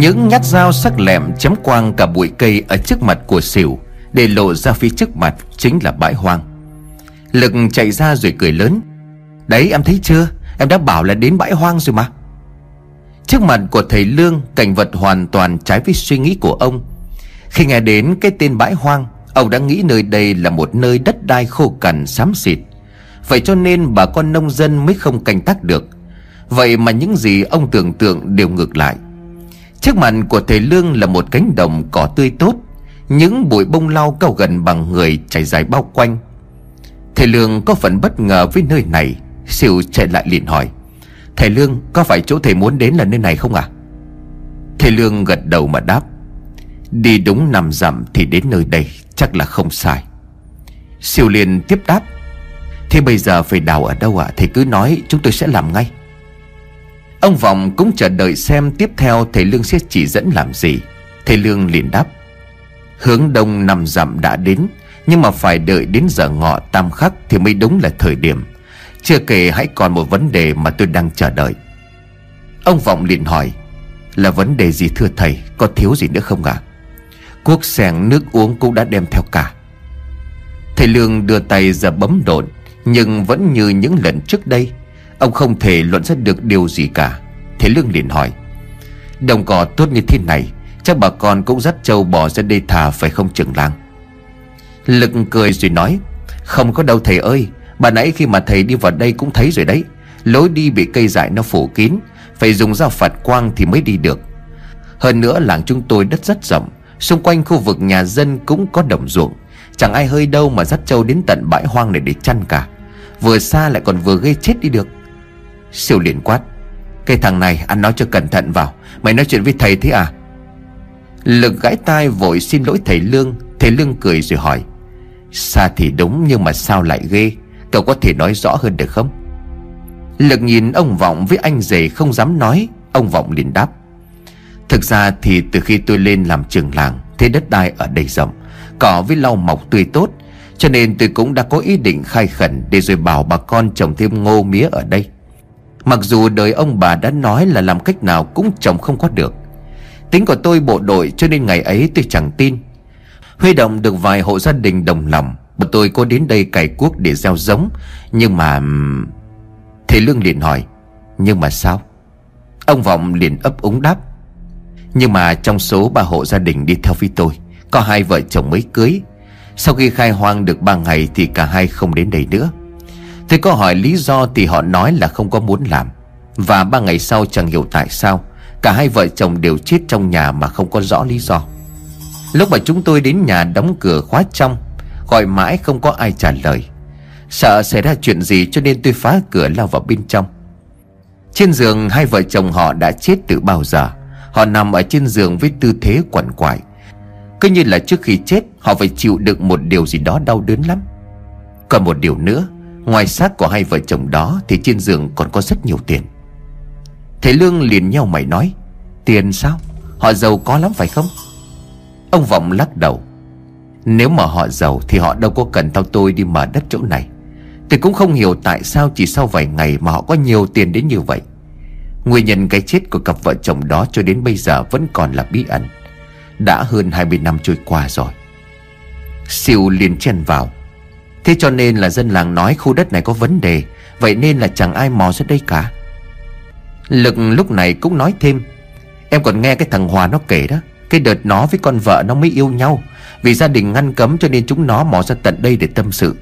Những nhát dao sắc lẹm chém quang cả bụi cây ở trước mặt của xỉu, Để lộ ra phía trước mặt chính là bãi hoang. Lực chạy ra rồi cười lớn, Đấy, em thấy chưa? Em đã bảo là đến bãi hoang rồi mà. Trước mặt của thầy Lương, Cảnh vật hoàn toàn trái với suy nghĩ của ông. Khi nghe đến cái tên bãi hoang, Ông đã nghĩ nơi đây là một nơi đất đai khô cằn xám xịt. Vậy cho nên bà con nông dân mới không canh tác được. Vậy mà những gì ông tưởng tượng đều ngược lại. Trước mặt của thầy Lương là một cánh đồng cỏ tươi tốt. Những bụi bông lau cao gần bằng người chảy dài bao quanh. Thầy Lương có phần bất ngờ với nơi này. Siêu chạy lại liền hỏi, Thầy Lương, có phải chỗ thầy muốn đến là nơi này không ạ? À? Thầy Lương gật đầu mà đáp, Đi đúng nằm dặm thì đến nơi đây Chắc là không sai. Siêu liền tiếp đáp, Thế bây giờ phải đào ở đâu ạ? À? Thầy cứ nói, chúng tôi sẽ làm ngay. Ông Vọng cũng chờ đợi xem tiếp theo thầy Lương sẽ chỉ dẫn làm gì. Thầy Lương liền đáp, Hướng đông nằm dặm đã đến, Nhưng mà phải đợi đến giờ ngọ tam khắc Thì mới đúng là thời điểm. Chưa kể hãy còn một vấn đề mà tôi đang chờ đợi. Ông Vọng liền hỏi, Là vấn đề gì thưa thầy, Có thiếu gì nữa không ạ? À? Cuốc sẻng nước uống cũng đã đem theo cả. Thầy Lương đưa tay ra bấm độn, Nhưng vẫn như những lần trước đây Ông không thể luận ra được điều gì cả. Thế Lương liền hỏi, Đồng cỏ tốt như thế này, Chắc bà con cũng dắt trâu bò ra đây thả, phải không trưởng làng? Lực cười rồi nói, Không có đâu thầy ơi, Bà nãy khi mà thầy đi vào đây cũng thấy rồi đấy. Lối đi bị cây dại nó phủ kín, Phải dùng dao phạt quang thì mới đi được. Hơn nữa làng chúng tôi đất rất rộng, Xung quanh khu vực nhà dân cũng có đồng ruộng. Chẳng ai hơi đâu mà dắt trâu đến tận bãi hoang này để chăn cả. Vừa xa lại còn vừa gây chết đi được. Siêu liền quát. Cái thằng này, ăn nói cho cẩn thận vào. Mày nói chuyện với thầy thế à? Lực gãi tai vội xin lỗi thầy Lương. Thầy Lương cười rồi hỏi. Xa thì đúng nhưng mà sao lại ghê? Cậu có thể nói rõ hơn được không? Lực nhìn ông Vọng với anh rể không dám nói. Ông Vọng liền đáp. Thực ra thì từ khi tôi lên làm trường làng, Thế đất đai ở đây rộng, Cỏ với lau mọc tươi tốt, Cho nên tôi cũng đã có ý định khai khẩn Để rồi bảo bà con trồng thêm ngô mía ở đây. Mặc dù đời ông bà đã nói là làm cách nào cũng chồng không có được. Tính của tôi bộ đội cho nên ngày ấy tôi chẳng tin. Huy động được vài hộ gia đình đồng lòng, Bọn tôi có đến đây cày cuốc để gieo giống. Nhưng mà... thế Lương liền hỏi, Nhưng mà sao? Ông Vọng liền ấp úng đáp, Nhưng mà trong số ba hộ gia đình đi theo với tôi, Có hai vợ chồng mới cưới. Sau khi khai hoang được ba ngày Thì cả hai không đến đây nữa. Tôi có hỏi lý do thì họ nói là không có muốn làm. Và ba ngày sau chẳng hiểu tại sao, Cả hai vợ chồng đều chết trong nhà mà không có rõ lý do. Lúc mà chúng tôi đến nhà đóng cửa khóa trong, Gọi mãi không có ai trả lời. Sợ xảy ra chuyện gì cho nên tôi phá cửa lao vào bên trong. Trên giường, hai vợ chồng họ đã chết từ bao giờ. Họ nằm ở trên giường với tư thế quằn quại. Cứ như là trước khi chết, Họ phải chịu đựng một điều gì đó đau đớn lắm. Còn một điều nữa Ngoài xác của hai vợ chồng đó Thì trên giường còn có rất nhiều tiền. Thầy Lương liền nhau mày nói, Tiền sao? Họ giàu có lắm phải không? Ông Vọng lắc đầu, Nếu mà họ giàu thì họ đâu có cần tao tôi đi mở đất chỗ này. Tôi cũng không hiểu tại sao chỉ sau vài ngày mà họ có nhiều tiền đến như vậy. Nguyên nhân cái chết của cặp vợ chồng đó cho đến bây giờ vẫn còn là bí ẩn. Đã hơn 20 năm trôi qua rồi. Siêu liền chen vào Thế cho nên là dân làng nói khu đất này có vấn đề, Vậy nên là chẳng ai mò ra đây cả. Lực lúc này cũng nói thêm, Em còn nghe cái thằng Hòa nó kể đó, Cái đợt nó với con vợ nó mới yêu nhau, Vì gia đình ngăn cấm cho nên chúng nó mò ra tận đây để tâm sự.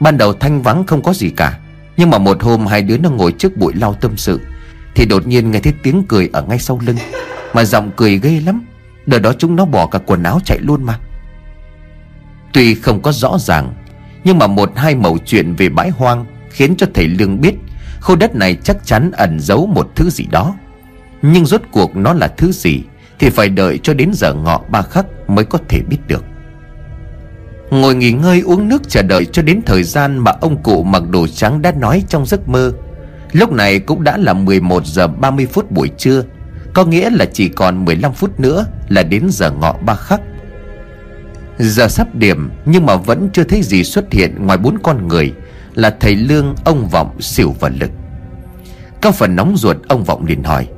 Ban đầu thanh vắng không có gì cả, Nhưng mà một hôm hai đứa nó ngồi trước bụi lau tâm sự, Thì đột nhiên nghe thấy tiếng cười ở ngay sau lưng, Mà giọng cười ghê lắm. Đợt đó chúng nó bỏ cả quần áo chạy luôn mà. Tuy không có rõ ràng nhưng mà một hai mẩu chuyện về bãi hoang Khiến cho thầy Lương biết Khu đất này chắc chắn ẩn giấu một thứ gì đó. Nhưng rốt cuộc nó là thứ gì Thì phải đợi cho đến giờ ngọ ba khắc Mới có thể biết được. Ngồi nghỉ ngơi uống nước chờ đợi cho đến thời gian Mà ông cụ mặc đồ trắng đã nói trong giấc mơ. Lúc này cũng đã là 11 giờ 30 phút buổi trưa, Có nghĩa là chỉ còn 15 phút nữa Là đến giờ ngọ ba khắc. Giờ sắp điểm Nhưng mà vẫn chưa thấy gì xuất hiện Ngoài bốn con người Là thầy Lương, ông Vọng, Sửu và Lực. Cao phần nóng ruột ông Vọng liền hỏi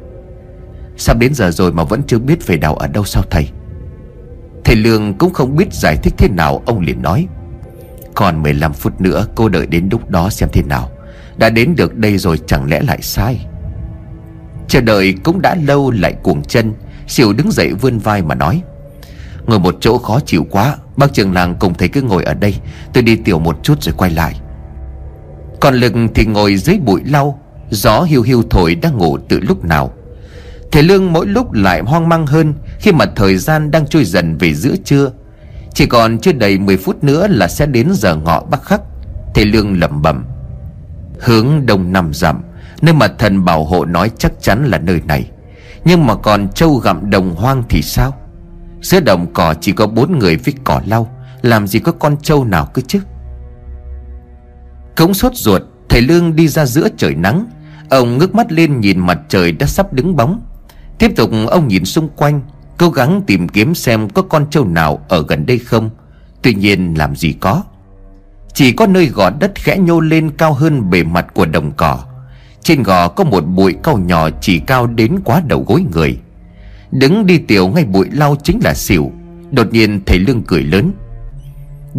Sắp đến giờ rồi mà vẫn chưa biết về đào ở đâu sao thầy? Thầy Lương cũng không biết giải thích thế nào Ông liền nói Còn 15 phút nữa cô đợi đến lúc đó xem thế nào. Đã đến được đây rồi chẳng lẽ lại sai? Chờ đợi cũng đã lâu lại cuồng chân Xỉu đứng dậy vươn vai mà nói Ngồi một chỗ khó chịu quá, Bác trường làng cùng thấy cứ ngồi ở đây. Tôi đi tiểu một chút rồi quay lại. Còn lực thì ngồi dưới bụi lau, Gió hiu hiu thổi đang ngủ từ lúc nào. Thầy Lương mỗi lúc lại hoang mang hơn Khi mà thời gian đang trôi dần về giữa trưa. Chỉ còn chưa đầy 10 phút nữa là sẽ đến giờ ngọ bắc khắc. Thầy Lương lẩm bẩm, Hướng đông năm dặm, Nơi mà thần bảo hộ nói chắc chắn là nơi này. Nhưng mà còn trâu gặm đồng hoang thì sao? Giữa đồng cỏ chỉ có bốn người với cỏ lau, Làm gì có con trâu nào cứ chứ? Cống sốt ruột, Thầy Lương đi ra giữa trời nắng. Ông ngước mắt lên nhìn mặt trời đã sắp đứng bóng. Tiếp tục ông nhìn xung quanh, Cố gắng tìm kiếm xem có con trâu nào ở gần đây không. Tuy nhiên làm gì có. Chỉ có nơi gò đất khẽ nhô lên cao hơn bề mặt của đồng cỏ. Trên gò có một bụi cau nhỏ chỉ cao đến quá đầu gối người. Đứng đi tiểu ngay bụi lau chính là xỉu. Đột nhiên thầy Lương cười lớn.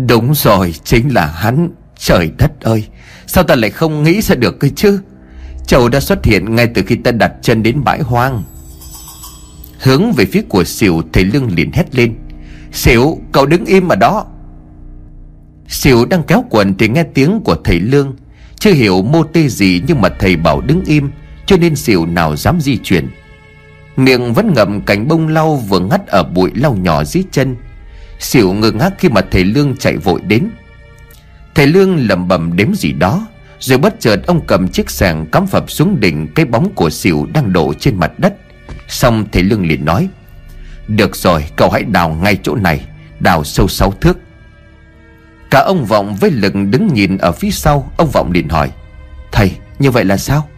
Đúng rồi, chính là hắn. Trời đất ơi, Sao ta lại không nghĩ ra được cơ chứ? Chầu đã xuất hiện ngay từ khi ta đặt chân đến bãi hoang. Hướng về phía của xỉu, Thầy Lương liền hét lên. Xỉu, cậu đứng im ở đó. Xỉu đang kéo quần thì nghe tiếng của thầy Lương. Chưa hiểu mô tê gì nhưng mà thầy bảo đứng im, Cho nên xỉu nào dám di chuyển. Miệng vẫn ngậm cánh bông lau vừa ngắt ở bụi lau nhỏ dưới chân. Xỉu ngơ ngác khi mà thầy Lương chạy vội đến. Thầy Lương lẩm bẩm đếm gì đó, Rồi bất chợt ông cầm chiếc sàng cắm phập xuống đỉnh Cái bóng của xỉu đang đổ trên mặt đất. Xong thầy Lương liền nói, Được rồi, cậu hãy đào ngay chỗ này, Đào sâu sáu thước. Cả ông Vọng với lực đứng nhìn ở phía sau, Ông Vọng liền hỏi, Thầy, như vậy là sao?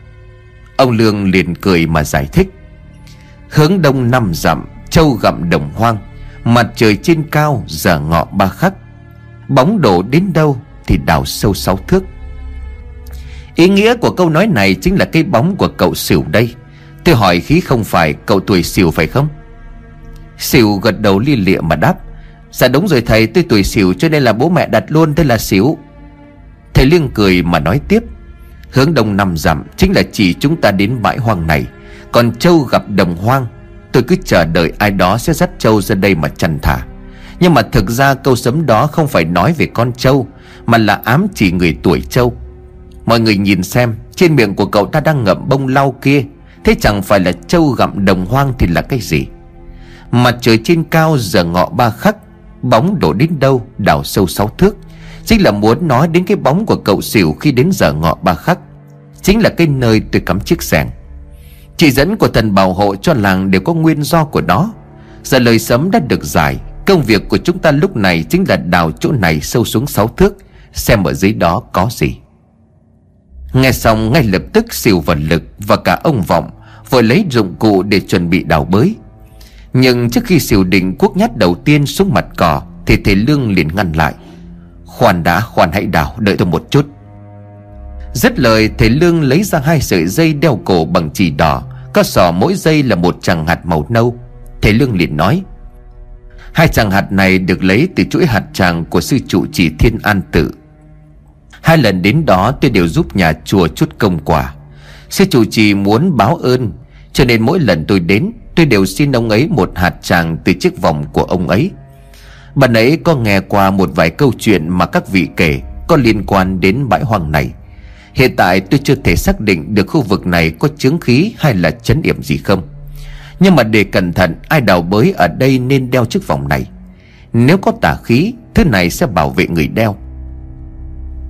Ông Lương liền cười mà giải thích Hướng đông năm dặm, Châu gặm đồng hoang. Mặt trời trên cao giờ ngọ ba khắc. Bóng đổ đến đâu Thì đào sâu sáu thước. Ý nghĩa của câu nói này Chính là cái bóng của cậu xỉu đây. Tôi hỏi khí không phải cậu tuổi xỉu phải không? Xỉu gật đầu li lịa mà đáp Dạ đúng rồi thầy, tôi tuổi xỉu cho nên là bố mẹ đặt luôn, tên là xỉu Thầy Liêng cười mà nói tiếp, Hướng đông năm dặm chính là chỉ chúng ta đến bãi hoang này. Còn châu gặp đồng hoang. Tôi cứ chờ đợi ai đó sẽ dắt châu ra đây mà chăn thả. Nhưng mà thực ra câu sấm đó không phải nói về con trâu, Mà là ám chỉ người tuổi trâu. Mọi người nhìn xem, Trên miệng của cậu ta đang ngậm bông lau kia. Thế chẳng phải là trâu gặm đồng hoang thì là cái gì? Mặt trời trên cao giờ ngọ ba khắc, Bóng đổ đến đâu, đào sâu sáu thước. Chính là muốn nói đến cái bóng của cậu xỉu khi đến giờ ngọ ba khắc. Chính là cái nơi tôi cắm chiếc sàng chỉ dẫn của thần bảo hộ cho làng đều có nguyên do của nó. Giờ lời sấm đã được giải, Công việc của chúng ta lúc này chính là đào chỗ này sâu xuống sáu thước, Xem ở dưới đó có gì. Nghe xong, ngay lập tức xỉu vật lực Và cả ông Vọng Vội lấy dụng cụ để chuẩn bị đào bới. Nhưng trước khi xỉu định cuốc nhát đầu tiên xuống mặt cỏ, Thì thầy Lương liền ngăn lại. Khoan đã, khoan hãy đào, đợi tôi một chút. Rất lời, thầy Lương lấy ra hai sợi dây đeo cổ bằng chỉ đỏ. Có sò mỗi dây là một chàng hạt màu nâu. Thầy Lương liền nói, Hai chàng hạt này được lấy từ chuỗi hạt tràng của sư trụ trì Thiên An Tự. Hai lần đến đó, tôi đều giúp nhà chùa chút công quả. Sư trụ trì muốn báo ơn, Cho nên mỗi lần tôi đến, Tôi đều xin ông ấy một hạt tràng từ chiếc vòng của ông ấy. Bạn ấy có nghe qua một vài câu chuyện mà các vị kể Có liên quan đến bãi hoang này. Hiện tại tôi chưa thể xác định được khu vực này có chứng khí hay là chấn điểm gì không. Nhưng mà để cẩn thận, ai đào bới ở đây nên đeo chiếc vòng này. Nếu có tà khí, Thứ này sẽ bảo vệ người đeo.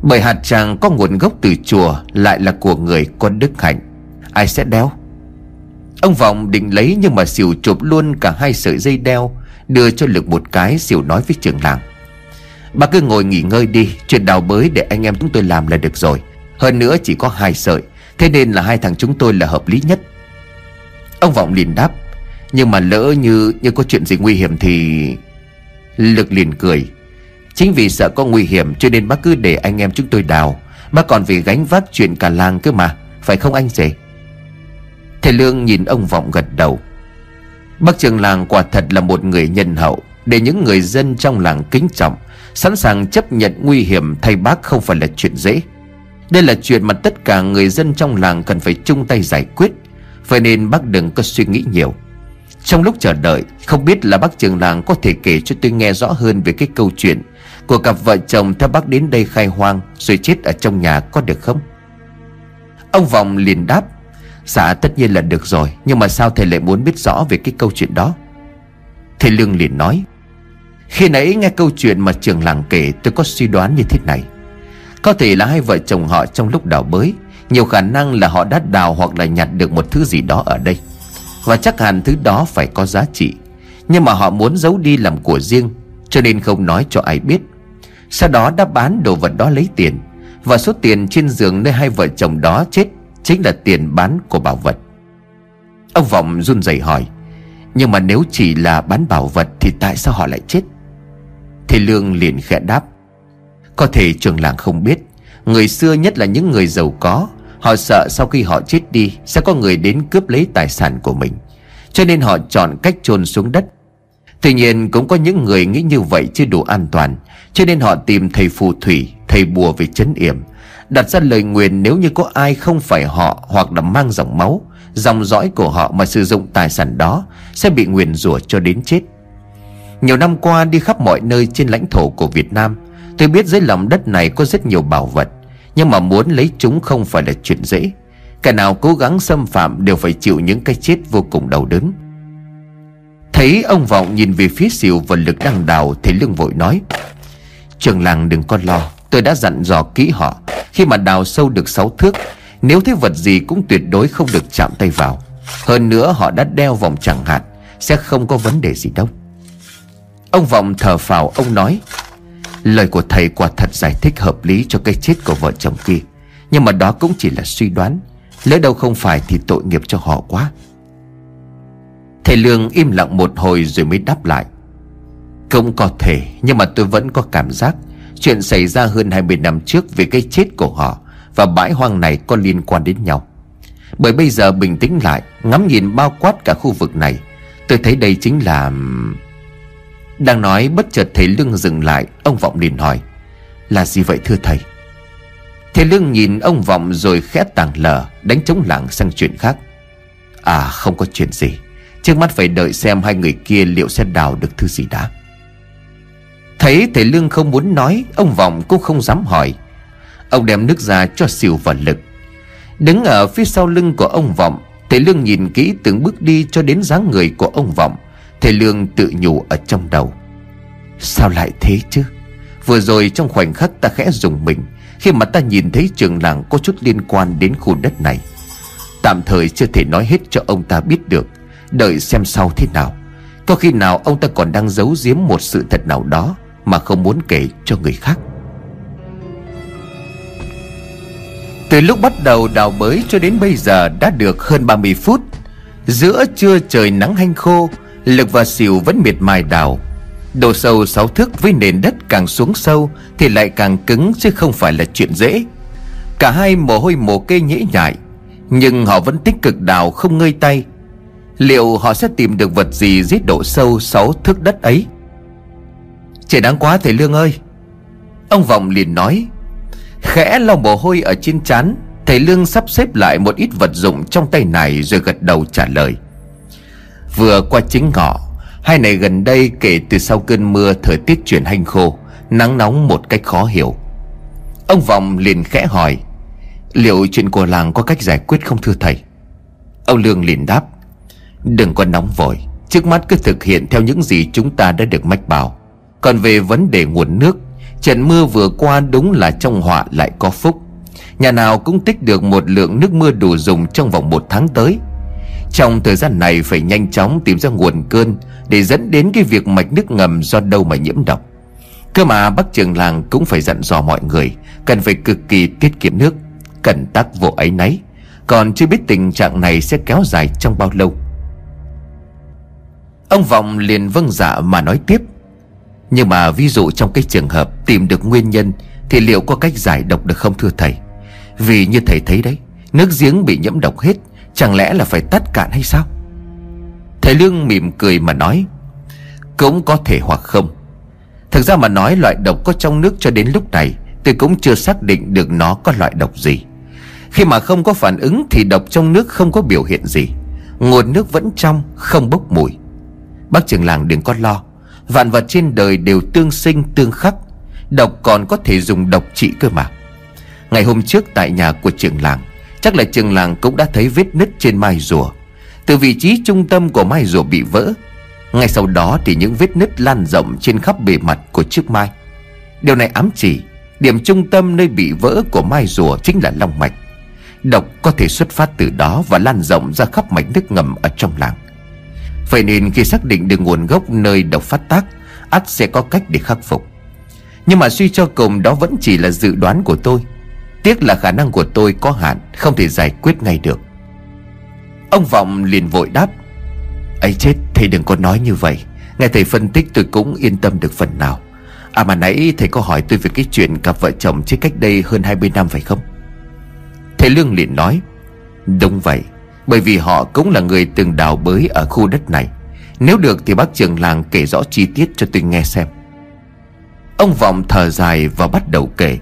Bởi hạt tràng có nguồn gốc từ chùa, Lại là của người có đức hạnh. Ai sẽ đeo? Ông Vọng định lấy nhưng mà xỉu chụp luôn cả hai sợi dây đeo, Đưa cho lực một cái, xỉu nói với trưởng làng. Bà cứ ngồi nghỉ ngơi đi, Chuyện đào bới để anh em chúng tôi làm là được rồi. Hơn nữa chỉ có hai sợi, Thế nên là hai thằng chúng tôi là hợp lý nhất. Ông Vọng liền đáp, Nhưng mà lỡ như như có chuyện gì nguy hiểm thì Lực liền cười, Chính vì sợ có nguy hiểm cho nên bác cứ để anh em chúng tôi đào Bác còn vì gánh vác chuyện cả làng cơ mà, Phải không anh rể? Thầy Lương nhìn ông Vọng gật đầu, Bác trưởng làng quả thật là một người nhân hậu, Để những người dân trong làng kính trọng, Sẵn sàng chấp nhận nguy hiểm thay bác không phải là chuyện dễ. Đây là chuyện mà tất cả người dân trong làng cần phải chung tay giải quyết. Vậy nên bác đừng có suy nghĩ nhiều. Trong lúc chờ đợi, Không biết là bác trưởng làng có thể kể cho tôi nghe rõ hơn về cái câu chuyện Của cặp vợ chồng theo bác đến đây khai hoang Rồi chết ở trong nhà có được không? Ông Vọng liền đáp Dạ tất nhiên là được rồi, Nhưng mà sao thầy lại muốn biết rõ về cái câu chuyện đó? Thầy Lương liền nói, Khi nãy nghe câu chuyện mà trường làng kể, Tôi có suy đoán như thế này. Có thể là hai vợ chồng họ trong lúc đào bới. Nhiều khả năng là họ đã đào hoặc là nhặt được một thứ gì đó ở đây. Và chắc hẳn thứ đó phải có giá trị. Nhưng mà họ muốn giấu đi làm của riêng, Cho nên không nói cho ai biết. Sau đó đã bán đồ vật đó lấy tiền. Và số tiền trên giường nơi hai vợ chồng đó chết Chính là tiền bán của bảo vật. Ông Vọng run rẩy hỏi, Nhưng mà nếu chỉ là bán bảo vật Thì tại sao họ lại chết? Thì Lương liền khẽ đáp có thể trường làng không biết. Người xưa nhất là những người giàu có. Họ sợ sau khi họ chết đi, Sẽ có người đến cướp lấy tài sản của mình. Cho nên họ chọn cách chôn xuống đất. Tuy nhiên, cũng có những người nghĩ như vậy chưa đủ an toàn. Cho nên họ tìm thầy phù thủy, Thầy bùa về chấn yểm. Đặt ra lời nguyền nếu như có ai không phải họ Hoặc là mang dòng máu, Dòng dõi của họ mà sử dụng tài sản đó Sẽ bị nguyền rủa cho đến chết. Nhiều năm qua đi khắp mọi nơi trên lãnh thổ của Việt Nam Tôi biết dưới lòng đất này có rất nhiều bảo vật, Nhưng mà muốn lấy chúng không phải là chuyện dễ. Cả nào cố gắng xâm phạm đều phải chịu những cái chết vô cùng đau đớn. Thấy ông Vọng nhìn về phía xìu và lực đang đào, Thì lương vội nói, Trường làng đừng có lo, Tôi đã dặn dò kỹ họ. Khi mà đào sâu được 6 thước, Nếu thấy vật gì cũng tuyệt đối không được chạm tay vào. Hơn nữa họ đã đeo vòng chẳng hạn, Sẽ không có vấn đề gì đâu. Ông Vọng thở phào, ông nói Lời của thầy quả thật giải thích hợp lý cho cái chết của vợ chồng kia. Nhưng mà đó cũng chỉ là suy đoán. Lỡ đâu không phải thì tội nghiệp cho họ quá. Thầy Lương im lặng một hồi rồi mới đáp lại. Không có thể, Nhưng mà tôi vẫn có cảm giác Chuyện xảy ra hơn 20 năm trước Về cái chết của họ Và bãi hoang này có liên quan đến nhau. Bởi bây giờ bình tĩnh lại, Ngắm nhìn bao quát cả khu vực này, Tôi thấy đây chính là đang nói bất chợt thầy Lương dừng lại, Ông Vọng liền hỏi, Là gì vậy thưa thầy? Thầy Lương nhìn ông Vọng rồi khẽ tàng lờ, Đánh trống lặng sang chuyện khác. À không có chuyện gì. Trước mắt phải đợi xem hai người kia liệu sẽ đào được thứ gì đã. Thấy thầy Lương không muốn nói, Ông Vọng cũng không dám hỏi. Ông đem nước ra cho xìu vào lực. Đứng ở phía sau lưng của ông Vọng, Thầy Lương nhìn kỹ từng bước đi cho đến dáng người của ông Vọng. Thầy Lương tự nhủ ở trong đầu. Sao lại thế chứ? Vừa rồi trong khoảnh khắc ta khẽ dùng mình, Khi mà ta nhìn thấy trường làng có chút liên quan đến khu đất này. Tạm thời chưa thể nói hết cho ông ta biết được, Đợi xem sau thế nào. Có khi nào ông ta còn đang giấu giếm một sự thật nào đó Mà không muốn kể cho người khác? Từ lúc bắt đầu đào bới cho đến bây giờ đã được hơn 30 phút. Giữa trưa trời nắng hanh khô Lực và xỉu vẫn miệt mài đào. Độ sâu 6 thước với nền đất càng xuống sâu Thì lại càng cứng chứ không phải là chuyện dễ. Cả hai mồ hôi mồ kê nhễ nhại, Nhưng họ vẫn tích cực đào không ngơi tay. Liệu họ sẽ tìm được vật gì dưới độ sâu 6 thước đất ấy? Trời đáng quá thầy Lương ơi! Ông Vọng liền nói, Khẽ lau mồ hôi ở trên chán. Thầy Lương sắp xếp lại một ít vật dụng trong tay này Rồi gật đầu trả lời. Vừa qua chính ngọ. Hai này gần đây, kể từ sau cơn mưa, Thời tiết chuyển hanh khô, Nắng nóng một cách khó hiểu. Ông Vọng liền khẽ hỏi, Liệu chuyện của làng có cách giải quyết không thưa thầy? Ông Lương liền đáp, Đừng có nóng vội, Trước mắt cứ thực hiện theo những gì chúng ta đã được mách bảo. Còn về vấn đề nguồn nước, Trận mưa vừa qua đúng là trong họa lại có phúc. Nhà nào cũng tích được một lượng nước mưa đủ dùng trong vòng một tháng tới. Trong thời gian này phải nhanh chóng tìm ra nguồn cơn Để dẫn đến cái việc mạch nước ngầm do đâu mà nhiễm độc. Cơ mà bác trường làng cũng phải dặn dò mọi người Cần phải cực kỳ tiết kiệm nước Cần tác vô ấy nấy Còn chưa biết tình trạng này sẽ kéo dài trong bao lâu. Ông Vọng liền vâng dạ mà nói tiếp. Nhưng mà ví dụ trong cái trường hợp tìm được nguyên nhân Thì liệu có cách giải độc được không thưa thầy? Vì như thầy thấy đấy, Nước giếng bị nhiễm độc hết Chẳng lẽ là phải tắt cạn hay sao? Thầy Lương mỉm cười mà nói, Cũng có thể hoặc không. Thực ra mà nói loại độc có trong nước cho đến lúc này, Tôi cũng chưa xác định được nó có loại độc gì. Khi mà không có phản ứng Thì độc trong nước không có biểu hiện gì. Nguồn nước vẫn trong, Không bốc mùi. Bác trưởng làng đừng có lo, Vạn vật trên đời đều tương sinh tương khắc, Độc còn có thể dùng độc trị cơ mà. Ngày hôm trước tại nhà của trưởng làng Chắc là trường làng cũng đã thấy vết nứt trên mai rùa. Từ vị trí trung tâm của mai rùa bị vỡ, Ngay sau đó thì những vết nứt lan rộng trên khắp bề mặt của chiếc mai. Điều này ám chỉ Điểm trung tâm nơi bị vỡ của mai rùa chính là long mạch. Độc có thể xuất phát từ đó và lan rộng ra khắp mạch nước ngầm ở trong làng. Vậy nên khi xác định được nguồn gốc nơi độc phát tác, ắt sẽ có cách để khắc phục. Nhưng mà suy cho cùng đó vẫn chỉ là dự đoán của tôi. Tiếc là khả năng của tôi có hạn, Không thể giải quyết ngay được. Ông Vọng liền vội đáp, ấy chết, thầy đừng có nói như vậy. Nghe thầy phân tích tôi cũng yên tâm được phần nào. À mà nãy thầy có hỏi tôi về cái chuyện cặp vợ chồng chết cách đây hơn 20 năm phải không? Thầy Lương liền nói, Đúng vậy, Bởi vì họ cũng là người từng đào bới ở khu đất này. Nếu được thì bác trưởng làng kể rõ chi tiết cho tôi nghe xem. Ông Vọng thở dài và bắt đầu kể.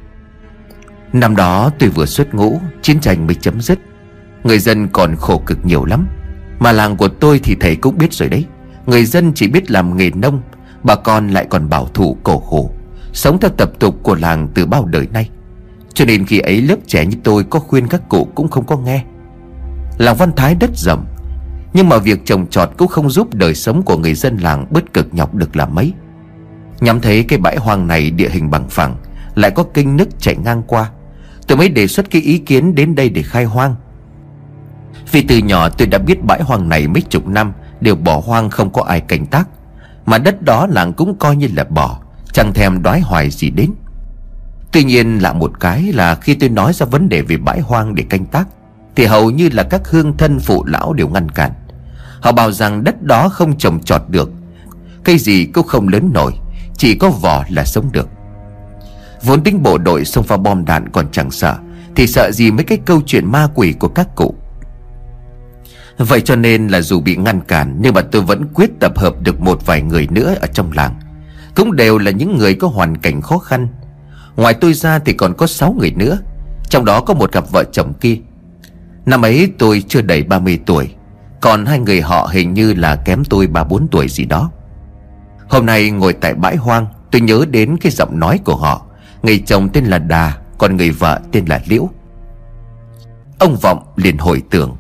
Năm đó tôi vừa xuất ngũ, Chiến tranh mới chấm dứt. Người dân còn khổ cực nhiều lắm. Mà làng của tôi thì thầy cũng biết rồi đấy. Người dân chỉ biết làm nghề nông, Bà con lại còn bảo thủ cổ hủ. Sống theo tập tục của làng từ bao đời nay. Cho nên khi ấy lớp trẻ như tôi Có khuyên các cụ cũng không có nghe. Làng Văn Thái đất rộng Nhưng mà việc trồng trọt cũng không giúp đời sống của người dân làng bớt cực nhọc được là mấy. Nhắm thấy cái bãi hoang này địa hình bằng phẳng, Lại có kênh nước chảy ngang qua. Tôi mới đề xuất cái ý kiến đến đây để khai hoang. Vì từ nhỏ tôi đã biết bãi hoang này mấy chục năm Đều bỏ hoang không có ai canh tác, Mà đất đó làng cũng coi như là bỏ, Chẳng thèm đói hoài gì đến. Tuy nhiên là một cái là khi tôi nói ra vấn đề về bãi hoang để canh tác, Thì hầu như là các hương thân phụ lão đều ngăn cản. Họ bảo rằng đất đó không trồng trọt được Cây gì cũng không lớn nổi, Chỉ có vỏ là sống được. Vốn tính bộ đội xông pha bom đạn còn chẳng sợ, Thì sợ gì mấy cái câu chuyện ma quỷ của các cụ. Vậy cho nên là dù bị ngăn cản, Nhưng mà tôi vẫn quyết tập hợp được một vài người nữa ở trong làng. Cũng đều là những người có hoàn cảnh khó khăn. Ngoài tôi ra thì còn có 6 người nữa, Trong đó có một cặp vợ chồng kia. Năm ấy tôi chưa đầy 30 tuổi, Còn hai người họ hình như là kém tôi 3-4 tuổi gì đó. Hôm nay ngồi tại bãi hoang, Tôi nhớ đến cái giọng nói của họ. Người chồng tên là Đà, Còn người vợ tên là Liễu. Ông Vọng liền hồi tưởng.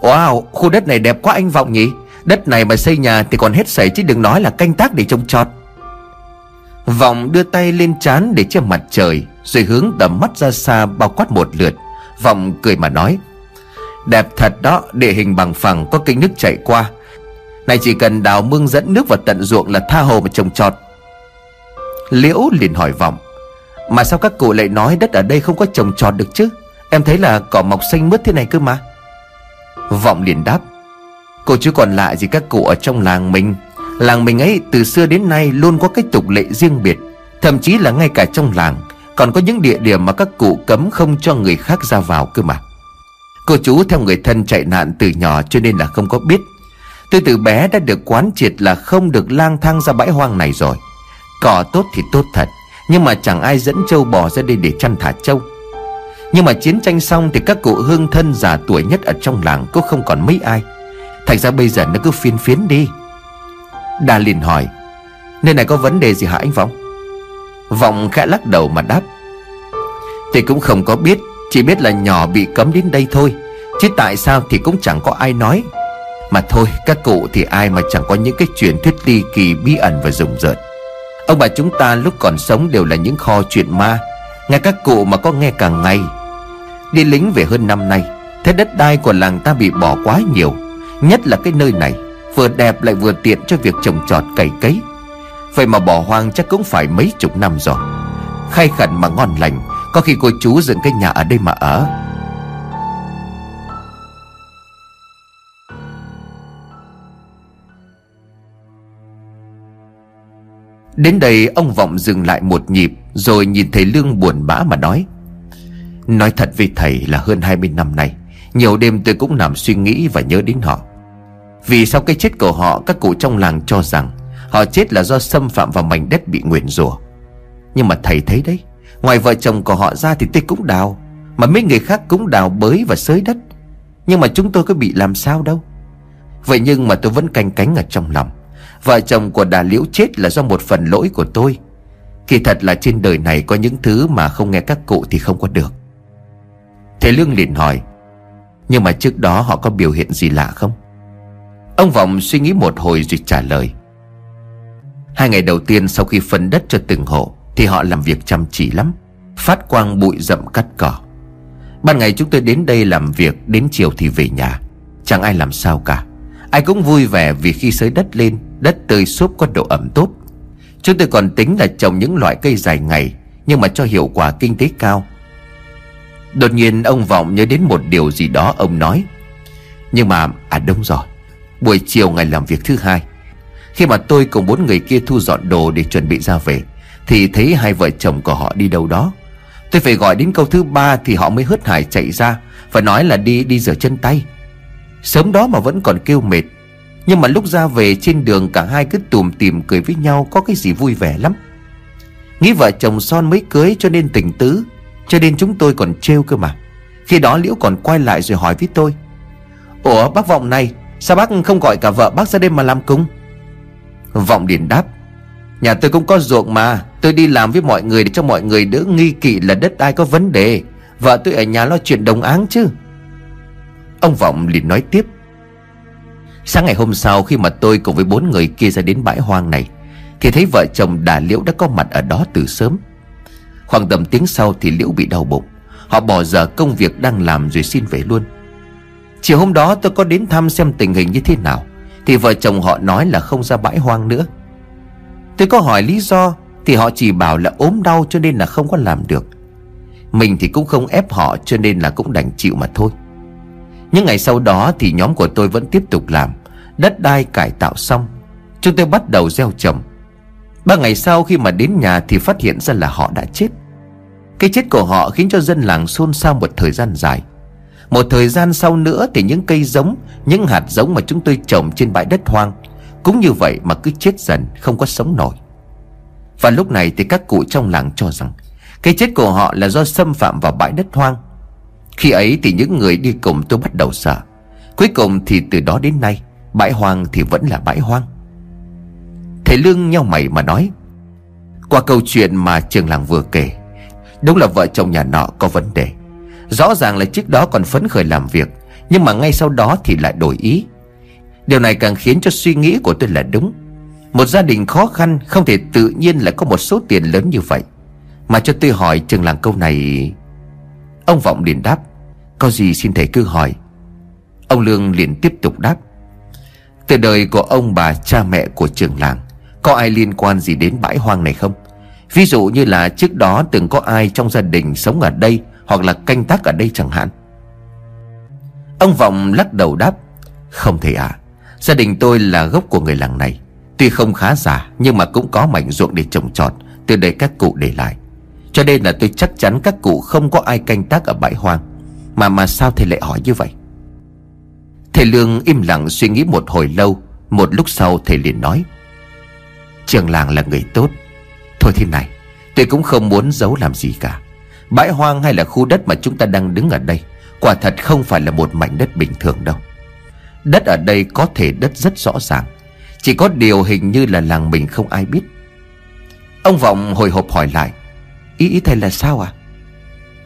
Wow, khu đất này đẹp quá anh Vọng nhỉ. Đất này mà xây nhà thì còn hết sảy Chứ đừng nói là canh tác để trông trọt. Vọng đưa tay lên trán để che mặt trời, Rồi hướng tầm mắt ra xa bao quát một lượt. Vọng cười mà nói, Đẹp thật đó, Địa hình bằng phẳng, có kênh nước chảy qua này chỉ cần đào mương dẫn nước vào tận ruộng là tha hồ mà trồng trọt. Liễu liền hỏi vọng, Mà sao các cụ lại nói đất ở đây không có trồng trọt được chứ? Em thấy là cỏ mọc xanh mướt thế này cơ mà. Vọng liền đáp, Cô chứ còn lạ gì các cụ ở trong làng mình. Làng mình ấy từ xưa đến nay luôn có cái tục lệ riêng biệt, Thậm chí là ngay cả trong làng Còn có những địa điểm mà các cụ cấm không cho người khác ra vào cơ mà. Cô chú theo người thân chạy nạn từ nhỏ cho nên là không có biết Tôi từ bé đã được quán triệt là không được lang thang ra bãi hoang này rồi. Cỏ tốt thì tốt thật, Nhưng mà chẳng ai dẫn trâu bò ra đây để chăn thả trâu. Nhưng mà chiến tranh xong thì các cụ hương thân già tuổi nhất ở trong làng cũng không còn mấy ai. Thành ra bây giờ nó cứ phiên phiến đi. Đà liền hỏi, Nơi này có vấn đề gì hả anh Vọng Vọng khẽ lắc đầu mà đáp, thì cũng không có biết, Chỉ biết là nhỏ bị cấm đến đây thôi, Chứ tại sao thì cũng chẳng có ai nói mà thôi, các cụ thì ai mà chẳng có những cái chuyện thuyết ly kỳ bí ẩn và rùng rợn. Ông bà chúng ta lúc còn sống đều là những kho chuyện ma. Nghe các cụ mà có nghe càng ngày Đi lính về hơn năm nay, Thế đất đai của làng ta bị bỏ quá nhiều. Nhất là cái nơi này, Vừa đẹp lại vừa tiện cho việc trồng trọt cày cấy. Vậy mà bỏ hoang chắc cũng phải mấy chục năm rồi. Khai khẩn mà ngon lành, Có khi cô chú dựng cái nhà ở đây mà ở. Đến đây ông Vọng dừng lại một nhịp, Rồi nhìn thấy Lương buồn bã mà nói. Nói thật với thầy là hơn 20 năm nay, Nhiều đêm tôi cũng nằm suy nghĩ và nhớ đến họ. Vì sau cái chết của họ, Các cụ trong làng cho rằng Họ chết là do xâm phạm vào mảnh đất bị nguyền rủa. Nhưng mà thầy thấy đấy, Ngoài vợ chồng của họ ra thì tôi cũng đào, Mà mấy người khác cũng đào bới và xới đất. Nhưng mà chúng tôi có bị làm sao đâu. Vậy nhưng mà tôi vẫn canh cánh ở trong lòng. Vợ chồng của đà liễu chết là do một phần lỗi của tôi. Kỳ thật là trên đời này có những thứ mà không nghe các cụ thì không có được. Thế Lương liền hỏi, Nhưng mà trước đó họ có biểu hiện gì lạ không? Ông Vọng suy nghĩ một hồi rồi trả lời, Hai ngày đầu tiên sau khi phân đất cho từng hộ Thì họ làm việc chăm chỉ lắm, Phát quang bụi rậm cắt cỏ. Ban ngày chúng tôi đến đây làm việc, Đến chiều thì về nhà, Chẳng ai làm sao cả. Ai cũng vui vẻ vì khi xới đất lên Đất tươi xốp có độ ẩm tốt. Chúng tôi còn tính là trồng những loại cây dài ngày, Nhưng mà cho hiệu quả kinh tế cao. Đột nhiên, ông Vọng nhớ đến một điều gì đó ông nói. Nhưng mà à đúng rồi, Buổi chiều ngày làm việc thứ hai. Khi mà tôi cùng bốn người kia thu dọn đồ để chuẩn bị ra về, Thì thấy hai vợ chồng của họ đi đâu đó. Tôi phải gọi đến câu thứ ba thì họ mới hớt hải chạy ra Và nói là đi đi rửa chân tay. Sớm đó mà vẫn còn kêu mệt. Nhưng mà lúc ra về trên đường, cả hai cứ tùm tìm cười với nhau, Có cái gì vui vẻ lắm. Nghĩ vợ chồng son mới cưới cho nên tình tứ, Cho nên chúng tôi còn trêu cơ mà. Khi đó Liễu còn quay lại rồi hỏi với tôi, Ủa, bác Vọng này, Sao bác không gọi cả vợ bác ra đêm mà làm cung Vọng điền đáp, Nhà tôi cũng có ruộng mà, Tôi đi làm với mọi người để cho mọi người đỡ nghi kỵ là đất ai có vấn đề. Vợ tôi ở nhà lo chuyện đồng áng chứ. Ông Vọng liền nói tiếp Sáng ngày hôm sau, khi mà tôi cùng với bốn người kia ra đến bãi hoang này, Thì thấy vợ chồng đà liễu đã có mặt ở đó từ sớm. Khoảng tầm tiếng sau thì liễu bị đau bụng. Họ bỏ giờ công việc đang làm rồi xin về luôn. Chiều hôm đó tôi có đến thăm xem tình hình như thế nào, Thì vợ chồng họ nói là không ra bãi hoang nữa. Tôi có hỏi lý do, Thì họ chỉ bảo là ốm đau cho nên là không có làm được. Mình thì cũng không ép họ cho nên là cũng đành chịu mà thôi. Những ngày sau đó thì nhóm của tôi vẫn tiếp tục làm. Đất đai cải tạo xong, Chúng tôi bắt đầu gieo trồng. Ba ngày sau khi mà đến nhà thì phát hiện ra là họ đã chết. Cái chết của họ khiến cho dân làng xôn xao một thời gian dài. Một thời gian sau nữa thì những cây giống, Những hạt giống mà chúng tôi trồng trên bãi đất hoang, Cũng như vậy mà cứ chết dần, không có sống nổi. Và lúc này thì các cụ trong làng cho rằng, Cái chết của họ là do xâm phạm vào bãi đất hoang. Khi ấy thì những người đi cùng tôi bắt đầu sợ. Cuối cùng thì từ đó đến nay Bãi hoang thì vẫn là bãi hoang. Thầy Lương nhau mày mà nói, Qua câu chuyện mà trường làng vừa kể, Đúng là vợ chồng nhà nọ có vấn đề. Rõ ràng là trước đó còn phấn khởi làm việc, Nhưng mà ngay sau đó thì lại đổi ý. Điều này càng khiến cho suy nghĩ của tôi là đúng. Một gia đình khó khăn Không thể tự nhiên lại có một số tiền lớn như vậy. Mà cho tôi hỏi trường làng câu này, Ông Vọng liền đáp, Có gì xin thầy cứ hỏi. Ông Lương liền tiếp tục đáp từ đời của ông bà cha mẹ của trường làng, Có ai liên quan gì đến bãi hoang này không? Ví dụ như là trước đó từng có ai trong gia đình sống ở đây Hoặc là canh tác ở đây chẳng hạn. Ông Vọng lắc đầu đáp, Không thể ạ. À. Gia đình tôi là gốc của người làng này. Tuy không khá giả, Nhưng mà cũng có mảnh ruộng để trồng trọt, Từ đây các cụ để lại. Cho nên là tôi chắc chắn các cụ không có ai canh tác ở bãi hoang. Mà mà sao thầy lại hỏi như vậy? Thầy Lương im lặng suy nghĩ một hồi lâu, Một lúc sau thầy liền nói, Trường làng là người tốt. Thôi thế này, Tôi cũng không muốn giấu làm gì cả. Bãi hoang hay là khu đất mà chúng ta đang đứng ở đây, Quả thật không phải là một mảnh đất bình thường đâu. Đất ở đây có thể đất rất rõ ràng, Chỉ có điều hình như là làng mình không ai biết. Ông Vọng hồi hộp hỏi lại, Ý ý thầy là sao à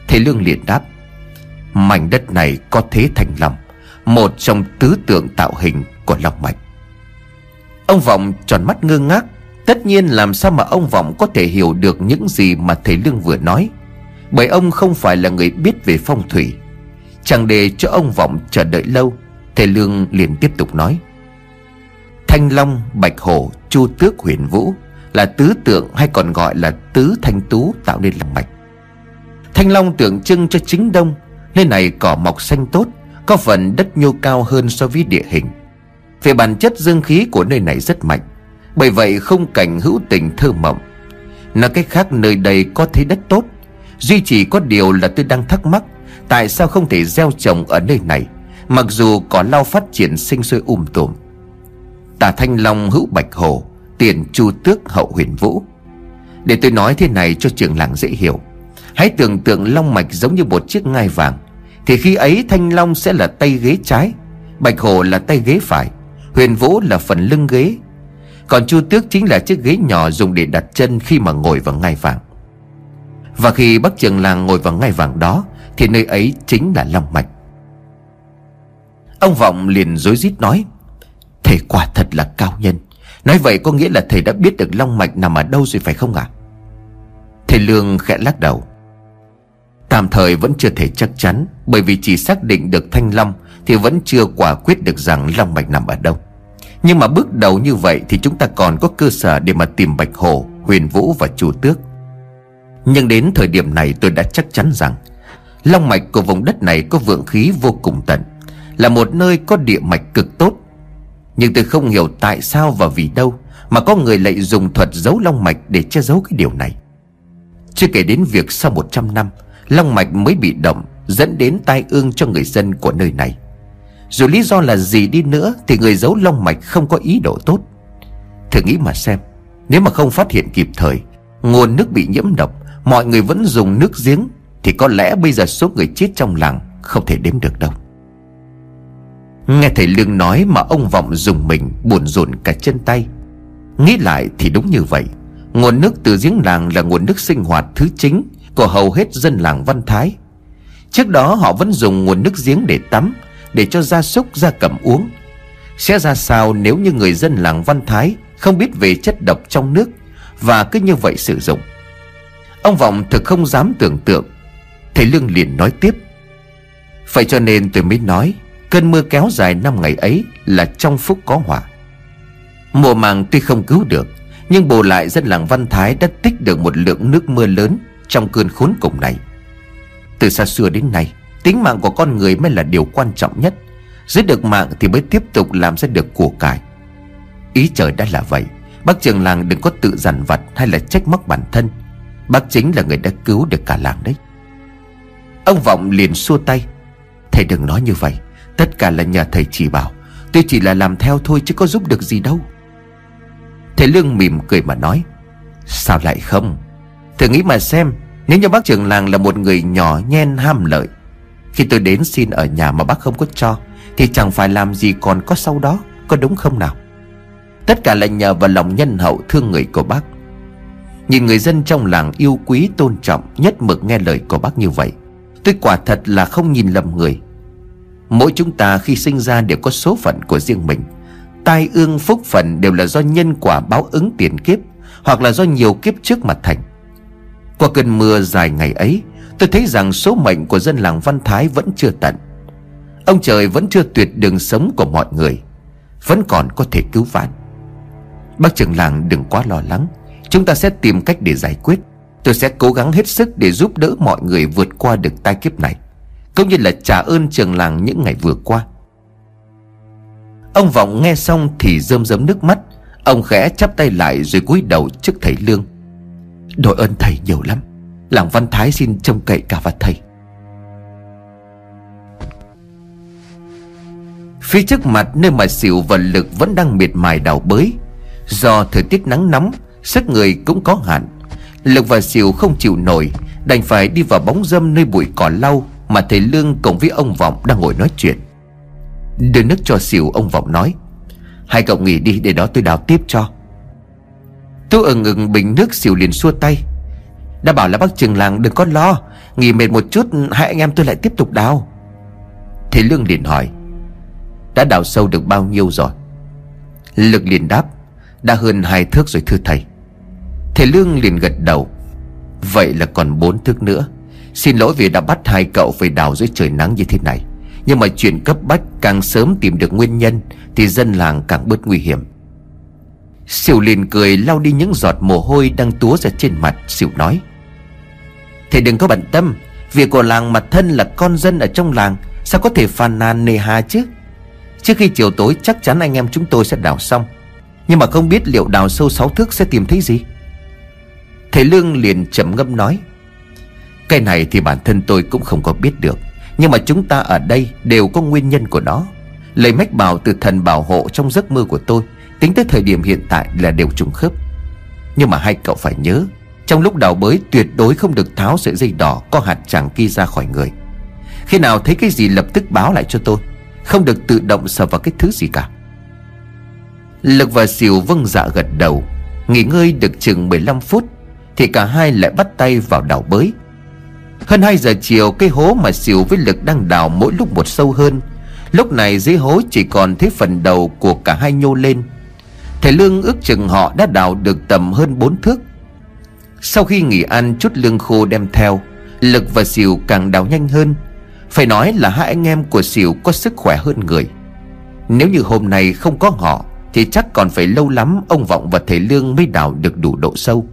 Thầy Lương liền đáp, Mảnh đất này có thế thành lòng một trong tứ tượng tạo hình của lòng mạch. Ông Vọng tròn mắt ngơ ngác Tất nhiên làm sao mà ông Vọng có thể hiểu được những gì mà thầy Lương vừa nói Bởi ông không phải là người biết về phong thủy. Chẳng để cho ông Vọng chờ đợi lâu Thầy Lương liền tiếp tục nói. Thanh Long, Bạch Hổ, Chu Tước huyền Vũ là tứ tượng hay còn gọi là tứ thanh tú tạo nên lòng mạch. Thanh long tượng trưng cho chính đông nơi này cỏ mọc xanh tốt có phần đất nhô cao hơn so với địa hình. Về bản chất dương khí của nơi này rất mạnh, bởi vậy không cảnh hữu tình thơ mộng. Nói cách khác, nơi đây có thấy đất tốt, duy chỉ có điều là tôi đang thắc mắc, Tại sao không thể gieo trồng ở nơi này, Mặc dù có lao phát triển sinh sôi um tùm. Tả Thanh Long, hữu Bạch Hồ, Tiền Chu Tước, hậu huyền Vũ. Để tôi nói thế này cho trường làng dễ hiểu. Hãy tưởng tượng Long Mạch giống như một chiếc ngai vàng thì khi ấy Thanh Long sẽ là tay ghế trái, Bạch Hồ là tay ghế phải, Huyền Vũ là phần lưng ghế. Còn Chu Tước chính là chiếc ghế nhỏ dùng để đặt chân khi mà ngồi vào ngai vàng. Và khi bắc trường làng ngồi vào ngai vàng đó, Thì nơi ấy chính là Long Mạch. Ông Vọng liền rối rít nói, Thầy quả thật là cao nhân. Nói vậy có nghĩa là thầy đã biết được Long Mạch nằm ở đâu rồi phải không ạ? Thầy Lương khẽ lắc đầu Tạm thời vẫn chưa thể chắc chắn, Bởi vì chỉ xác định được Thanh Long Thì vẫn chưa quả quyết được rằng Long Mạch nằm ở đâu. Nhưng mà bước đầu như vậy Thì chúng ta còn có cơ sở để mà tìm Bạch Hồ, Huyền Vũ và Chu Tước. Nhưng đến thời điểm này tôi đã chắc chắn rằng Long mạch của vùng đất này có vượng khí vô cùng tận, Là một nơi có địa mạch cực tốt. Nhưng tôi không hiểu tại sao và vì đâu Mà có người lại dùng thuật giấu long mạch để che giấu cái điều này. Chưa kể đến việc sau 100 năm Long mạch mới bị động, Dẫn đến tai ương cho người dân của nơi này. Dù lý do là gì đi nữa Thì người giấu long mạch không có ý đồ tốt. Thử nghĩ mà xem, Nếu mà không phát hiện kịp thời, Nguồn nước bị nhiễm độc, Mọi người vẫn dùng nước giếng, Thì có lẽ bây giờ số người chết trong làng Không thể đếm được đâu. Nghe thầy Lương nói mà ông Vọng dùng mình buồn rộn cả chân tay. Nghĩ lại thì đúng như vậy, Nguồn nước từ giếng làng là nguồn nước sinh hoạt thứ chính của hầu hết dân làng Văn Thái. Trước đó họ vẫn dùng nguồn nước giếng để tắm, Để cho gia súc, gia cầm uống. Sẽ ra sao nếu như người dân làng Văn Thái Không biết về chất độc trong nước Và cứ như vậy sử dụng? Ông Vọng thực không dám tưởng tượng. Thầy Lương liền nói tiếp. Vậy cho nên tôi mới nói, Cơn mưa kéo dài năm ngày ấy Là trong phúc có hỏa Mùa màng tuy không cứu được, Nhưng bù lại dân làng Văn Thái đã tích được một lượng nước mưa lớn. Trong cơn khốn cùng này. Từ xa xưa đến nay, Tính mạng của con người mới là điều quan trọng nhất. Giữ được mạng thì mới tiếp tục làm ra được của cải. Ý trời đã là vậy. Bác trường làng đừng có tự dằn vặt hay là trách móc bản thân. Bác chính là người đã cứu được cả làng đấy. Ông Vọng liền xua tay. Thầy đừng nói như vậy. Tất cả là nhờ thầy chỉ bảo. Tôi chỉ là làm theo thôi chứ có giúp được gì đâu. Thầy Lương mỉm cười mà nói, Sao lại không? Thử nghĩ mà xem, Nếu như bác trưởng làng là một người nhỏ nhen ham lợi, Khi tôi đến xin ở nhà mà bác không có cho, Thì chẳng phải làm gì còn có sau đó, Có đúng không nào? Tất cả là nhờ vào lòng nhân hậu thương người của bác. Nhìn người dân trong làng yêu quý, tôn trọng, Nhất mực nghe lời của bác như vậy, Tôi quả thật là không nhìn lầm người. Mỗi chúng ta khi sinh ra đều có số phận của riêng mình. Tai ương phúc phận đều là do nhân quả báo ứng tiền kiếp, Hoặc là do nhiều kiếp trước mà thành. Qua cơn mưa dài ngày ấy, Tôi thấy rằng số mệnh của dân làng Văn Thái vẫn chưa tận. Ông trời vẫn chưa tuyệt đường sống của mọi người, Vẫn còn có thể cứu vãn. Bác trưởng làng đừng quá lo lắng, Chúng ta sẽ tìm cách để giải quyết. Tôi sẽ cố gắng hết sức để giúp đỡ mọi người vượt qua được tai kiếp này, Cũng như là trả ơn trường làng những ngày vừa qua. Ông Vọng nghe xong thì rơm rớm nước mắt, Ông khẽ chắp tay lại rồi cúi đầu trước thầy Lương. Đội ơn thầy nhiều lắm. Làng Văn Thái xin trông cậy cả vào thầy. Phía trước mặt nơi mà xỉu và lực vẫn đang miệt mài đào bới, Do thời tiết nắng nóng, Sức người cũng có hạn, Lực và xỉu không chịu nổi, Đành phải đi vào bóng dâm nơi bụi cỏ lau Mà thầy Lương cùng với ông Vọng đang ngồi nói chuyện. Đưa nước cho xỉu ông Vọng nói, Hai cậu nghỉ đi, để đó tôi đào tiếp cho. Tôi ở ngừng bình nước xỉu liền xua tay. Đã bảo là bác trường làng đừng có lo, Nghỉ mệt một chút, hai anh em tôi lại tiếp tục đào. Thế Lương liền hỏi, Đã đào sâu được bao nhiêu rồi? Lực liền đáp, Đã hơn hai thước rồi thưa thầy. Thầy Lương liền gật đầu, Vậy là còn bốn thước nữa. Xin lỗi vì đã bắt hai cậu phải đào dưới trời nắng như thế này. Nhưng mà chuyện cấp bách càng sớm tìm được nguyên nhân Thì dân làng càng bớt nguy hiểm. Sỉu liền cười lau đi những giọt mồ hôi đang túa ra trên mặt Sỉu nói. Thầy đừng có bận tâm, Việc của làng mặt thân là con dân ở trong làng, Sao có thể phàn nàn nề hà chứ? Trước khi chiều tối, chắc chắn anh em chúng tôi sẽ đào xong. Nhưng mà không biết liệu đào sâu sáu thước sẽ tìm thấy gì? Thầy Lương liền chậm ngâm nói. Cái này thì bản thân tôi cũng không có biết được, Nhưng mà chúng ta ở đây đều có nguyên nhân của nó. Lời mách bảo từ thần bảo hộ trong giấc mơ của tôi Tính tới thời điểm hiện tại là đều trùng khớp. Nhưng mà hai cậu phải nhớ, Trong lúc đào bới tuyệt đối không được tháo sợi dây đỏ Có hạt chẳng kia ra khỏi người. Khi nào thấy cái gì lập tức báo lại cho tôi, Không được tự động sờ vào cái thứ gì cả. Lực và xỉu vâng dạ gật đầu, Nghỉ ngơi được chừng 15 phút Thì cả hai lại bắt tay vào đào bới. Hơn 2 giờ chiều, Cái hố mà xỉu với lực đang đào mỗi lúc một sâu hơn. Lúc này dưới hố chỉ còn thấy phần đầu của cả hai nhô lên. Thầy Lương ước chừng họ đã đào được tầm hơn 4 thước. Sau khi nghỉ ăn, chút lương khô đem theo, Lực và xỉu càng đào nhanh hơn. Phải nói là hai anh em của xỉu có sức khỏe hơn người. Nếu như hôm nay không có họ, Thì chắc còn phải lâu lắm Ông Vọng và thầy Lương mới đào được đủ độ sâu.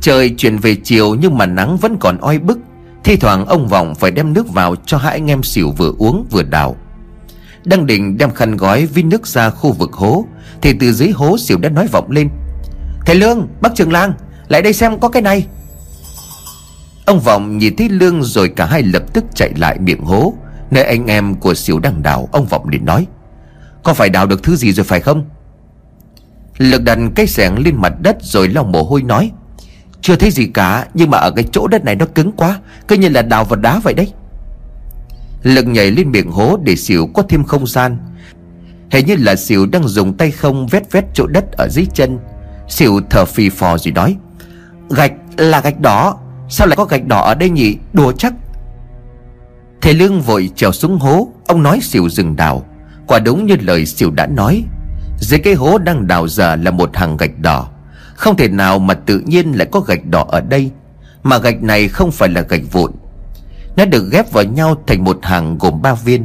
Trời chuyển về chiều nhưng mà nắng vẫn còn oi bức, Thi thoảng ông Vọng phải đem nước vào cho hai anh em xỉu vừa uống vừa đào. Đang định đem khăn gói với nước ra khu vực hố Thì từ dưới hố xỉu đã nói vọng lên. Thầy Lương, bác trường lang Lại đây xem có cái này. Ông Vọng nhìn thấy Lương rồi cả hai lập tức chạy lại miệng hố Nơi anh em của xỉu đang đào. Ông Vọng liền nói Có phải đào được thứ gì rồi phải không? Lực đặt cây sẻng lên mặt đất rồi lau mồ hôi nói chưa thấy gì cả Nhưng mà ở cái chỗ đất này nó cứng quá Cứ như là đào vào đá vậy đấy. Lực nhảy lên miệng hố để xỉu có thêm không gian. Hình như là xỉu đang dùng tay không vét vét chỗ đất ở dưới chân. Xỉu thở phì phò rồi nói, Gạch là gạch đỏ, Sao lại có gạch đỏ ở đây nhỉ? Đùa chắc. Thầy Lương vội trèo xuống hố, Ông nói xỉu dừng đào. Quả đúng như lời xỉu đã nói, Dưới cái hố đang đào giờ là một hàng gạch đỏ. Không thể nào mà tự nhiên lại có gạch đỏ ở đây, Mà gạch này không phải là gạch vụn. Nó được ghép vào nhau thành một hàng gồm ba viên.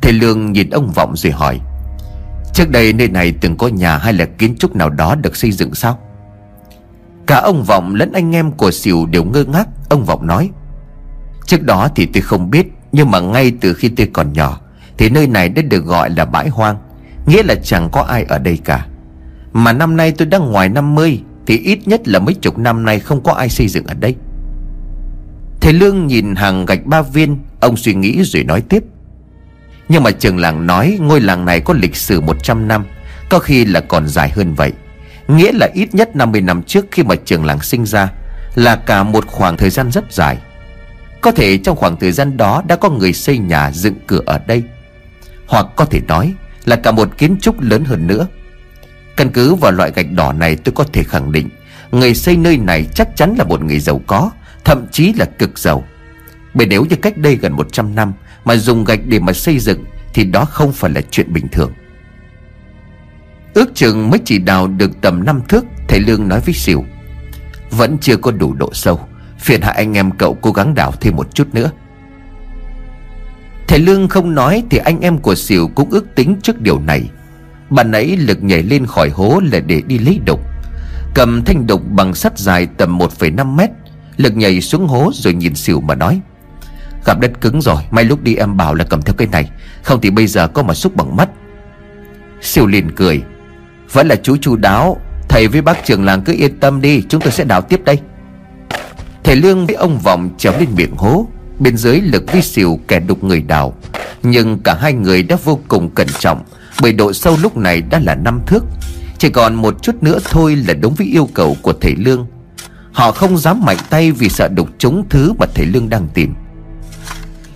Thầy Lương nhìn ông Vọng rồi hỏi, Trước đây nơi này từng có nhà hay là kiến trúc nào đó được xây dựng sao? Cả ông Vọng lẫn anh em của Sỉu đều ngơ ngác. Ông Vọng nói, Trước đó thì tôi không biết, Nhưng mà ngay từ khi tôi còn nhỏ Thì nơi này đã được gọi là bãi hoang, Nghĩa là chẳng có ai ở đây cả. Mà năm nay tôi đang ngoài 50 Thì ít nhất là mấy chục năm nay không có ai xây dựng ở đây. Thầy Lương nhìn hàng gạch ba viên, Ông suy nghĩ rồi nói tiếp. Nhưng mà trường làng nói Ngôi làng này có lịch sử 100 năm, Có khi là còn dài hơn vậy. Nghĩa là ít nhất 50 năm trước Khi mà trường làng sinh ra, Là cả một khoảng thời gian rất dài. Có thể trong khoảng thời gian đó Đã có người xây nhà dựng cửa ở đây. Hoặc có thể nói Là cả một kiến trúc lớn hơn nữa. Căn cứ vào loại gạch đỏ này tôi có thể khẳng định, Người xây nơi này chắc chắn là một người giàu có. Thậm chí là cực giàu. Bởi nếu như cách đây gần 100 năm Mà dùng gạch để mà xây dựng Thì đó không phải là chuyện bình thường. Ước chừng mới chỉ đào được tầm 5 thước Thầy Lương nói với Sỉu Vẫn chưa có đủ độ sâu Phiền hạ anh em cậu cố gắng đào thêm một chút nữa. Thầy Lương không nói Thì anh em của Sỉu cũng ước tính trước điều này. Bạn nãy lực nhảy lên khỏi hố là để đi lấy đục Cầm thanh đục bằng sắt dài tầm 1,5 mét Lực nhảy xuống hố rồi nhìn xỉu mà nói. Gặp đất cứng rồi, May lúc đi em bảo là cầm theo cái này. Không thì bây giờ có mà xúc bằng mắt. Siêu liền cười. Vẫn là chú chu đáo, Thầy với bác trường làng cứ yên tâm đi, Chúng tôi sẽ đào tiếp đây. Thầy Lương với ông Vọng trèo lên miệng hố. Bên dưới lực với xỉu kẻ đục người đào. Nhưng cả hai người đã vô cùng cẩn trọng, bởi độ sâu lúc này đã là năm thước. Chỉ còn một chút nữa thôi là đúng với yêu cầu của thầy Lương. Họ không dám mạnh tay vì sợ đục trúng thứ mà thầy Lương đang tìm.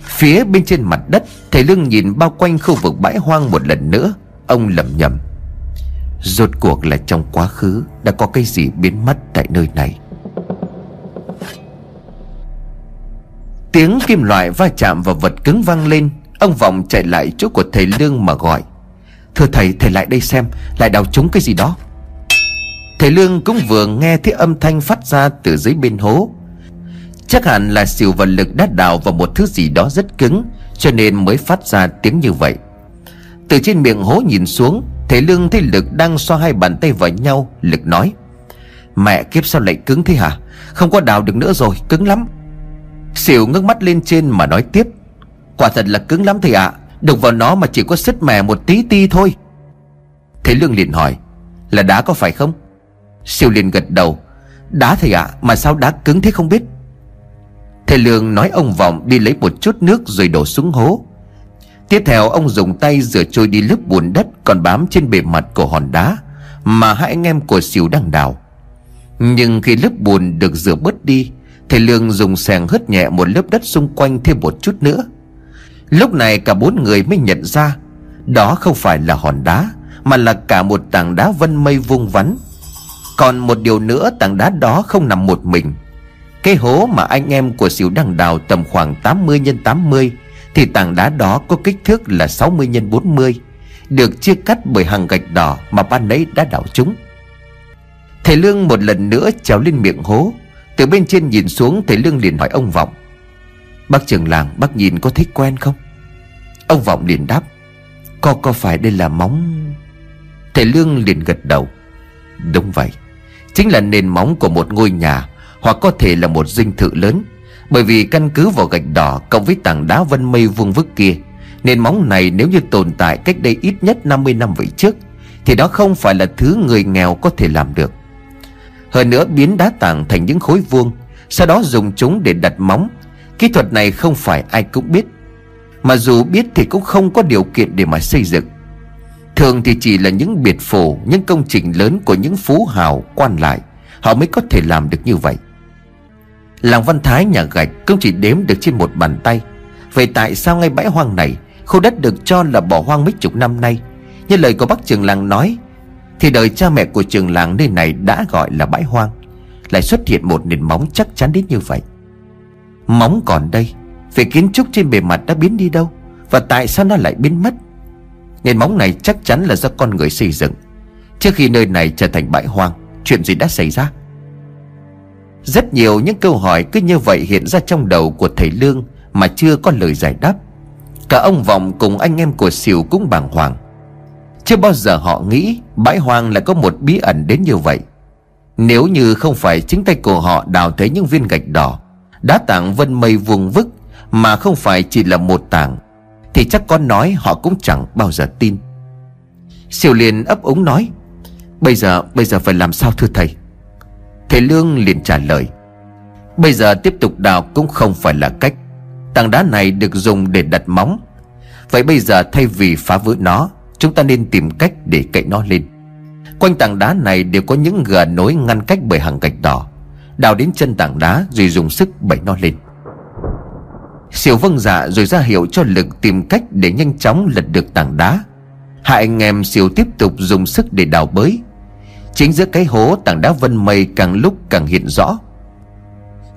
Phía bên trên mặt đất, Thầy Lương nhìn bao quanh khu vực bãi hoang một lần nữa. Ông lầm nhầm Rốt cuộc là trong quá khứ Đã có cái gì biến mất tại nơi này? Tiếng kim loại va chạm vào vật cứng vang lên. Ông Vọng chạy lại chỗ của thầy Lương mà gọi, Thưa thầy thầy lại đây xem, Lại đào trúng cái gì đó. Thầy Lương cũng vừa nghe thấy âm thanh phát ra từ dưới bên hố. Chắc hẳn là xỉu và lực đã đào vào một thứ gì đó rất cứng, Cho nên mới phát ra tiếng như vậy. Từ trên miệng hố nhìn xuống, Thầy Lương thấy lực đang xoa hai bàn tay vào nhau, Lực nói, Mẹ kiếp sao lại cứng thế hả? Không có đào được nữa rồi, cứng lắm. Xỉu ngước mắt lên trên mà nói tiếp, Quả thật là cứng lắm thầy ạ à. Đụng vào nó mà chỉ có sứt mẻ một tí ti thôi. Thế Lương liền hỏi, Là đá có phải không? Siêu liền gật đầu. Đá thầy ạ à, mà sao đá cứng thế không biết? Thầy Lương nói ông Vọng đi lấy một chút nước rồi đổ xuống hố. Tiếp theo ông dùng tay rửa trôi đi lớp bùn đất còn bám trên bề mặt của hòn đá Mà hai anh em của Siêu đang đào. Nhưng khi lớp bùn được rửa bớt đi Thầy Lương dùng sàng hớt nhẹ một lớp đất xung quanh thêm một chút nữa. Lúc này cả bốn người mới nhận ra Đó không phải là hòn đá Mà là cả một tảng đá vân mây vuông vắn. Còn một điều nữa tảng đá đó không nằm một mình. Cái hố mà anh em của xỉu đang đào tầm khoảng 80 x 80 Thì tảng đá đó có kích thước là 60 x 40 Được chia cắt bởi hàng gạch đỏ mà ban nấy đã đào chúng. Thầy Lương một lần nữa trèo lên miệng hố. Từ bên trên nhìn xuống, thầy Lương liền hỏi ông Vọng. Bác trưởng làng, bác nhìn có thấy quen không? Ông Vọng liền đáp. Có có phải đây là móng? Thầy Lương liền gật đầu. Đúng vậy. Chính là nền móng của một ngôi nhà, Hoặc có thể là một dinh thự lớn. Bởi vì căn cứ vào gạch đỏ Cộng với tảng đá vân mây vuông vức kia, Nền móng này nếu như tồn tại cách đây ít nhất 50 năm về trước, Thì đó không phải là thứ người nghèo có thể làm được. Hơn nữa biến đá tảng thành những khối vuông, Sau đó dùng chúng để đặt móng. Kỹ thuật này không phải ai cũng biết, Mà dù biết thì cũng không có điều kiện để mà xây dựng. Thường thì chỉ là những biệt phủ Những công trình lớn của những phú hào quan lại. Họ mới có thể làm được như vậy. Làng Văn Thái nhà gạch cũng chỉ đếm được trên một bàn tay. Vậy tại sao ngay bãi hoang này, Khu đất được cho là bỏ hoang mấy chục năm nay? Như lời của bác trường làng nói, Thì đời cha mẹ của trường làng nơi này đã gọi là bãi hoang. Lại xuất hiện một nền móng chắc chắn đến như vậy. Móng còn đây, Về kiến trúc trên bề mặt đã biến đi đâu? Và tại sao nó lại biến mất? Nền móng này chắc chắn là do con người xây dựng. Trước khi nơi này trở thành bãi hoang, Chuyện gì đã xảy ra? Rất nhiều những câu hỏi cứ như vậy hiện ra trong đầu của thầy Lương Mà chưa có lời giải đáp. Cả ông Vọng cùng anh em của Sỉu cũng bàng hoàng. Chưa bao giờ họ nghĩ Bãi hoang lại có một bí ẩn đến như vậy. Nếu như không phải chính tay của họ đào thấy những viên gạch đỏ, Đá tảng vân mây vuông vức, Mà không phải chỉ là một tảng thì chắc con nói họ cũng chẳng bao giờ tin. Siêu liền ấp úng nói, Bây giờ bây giờ phải làm sao thưa thầy? Thầy Lương liền trả lời, Bây giờ tiếp tục đào cũng không phải là cách. Tảng đá này được dùng để đặt móng. Vậy bây giờ thay vì phá vỡ nó, Chúng ta nên tìm cách để cậy nó lên. Quanh tảng đá này đều có những gờ nối ngăn cách bởi hàng gạch đỏ. Đào đến chân tảng đá rồi dùng sức bẩy nó lên. Siêu vâng dạ rồi ra hiệu cho lực tìm cách để nhanh chóng lật được tảng đá. Hai anh em siêu tiếp tục dùng sức để đào bới. Chính giữa cái hố tảng đá vân mây càng lúc càng hiện rõ.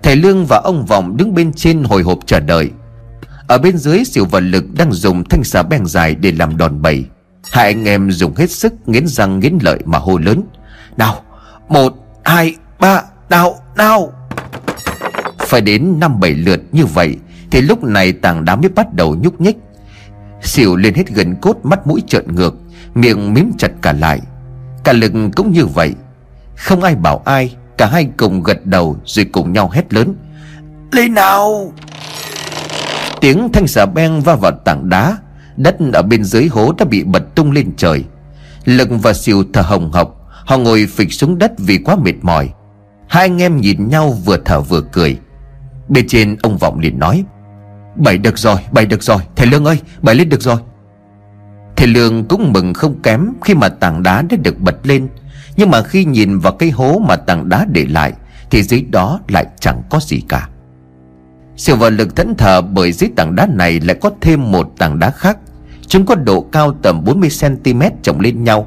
Thầy Lương và ông Vọng đứng bên trên hồi hộp chờ đợi. Ở bên dưới, siêu và lực đang dùng thanh xà beng dài để làm đòn bẩy. Hai anh em dùng hết sức nghiến răng nghiến lợi mà hô lớn. Nào, Một, Hai, Ba, Nào Nào! Phải đến năm bảy lượt như vậy thì lúc này tảng đá mới bắt đầu nhúc nhích. Xỉu lên hết gần cốt mắt mũi trợn ngược, Miệng mím chặt cả lại. Cả lực cũng như vậy. Không ai bảo ai, Cả hai cùng gật đầu rồi cùng nhau hét lớn. Lên nào! Tiếng thanh xà beng va vào tảng đá, Đất ở bên dưới hố đã bị bật tung lên trời. Lực và xìu thở hồng hộc, Họ ngồi phịch xuống đất vì quá mệt mỏi. Hai anh em nhìn nhau vừa thở vừa cười. Bên trên ông Vọng liền nói Bảy được rồi, bảy được rồi. Thầy Lương ơi, bảy lên được rồi. Thầy Lương cũng mừng không kém Khi mà tảng đá đã được bật lên. Nhưng mà khi nhìn vào cái hố mà tảng đá để lại Thì dưới đó lại chẳng có gì cả. Sự vào lực thẫn thờ bởi dưới tảng đá này lại có thêm một tảng đá khác. Chúng có độ cao tầm 40cm chồng lên nhau.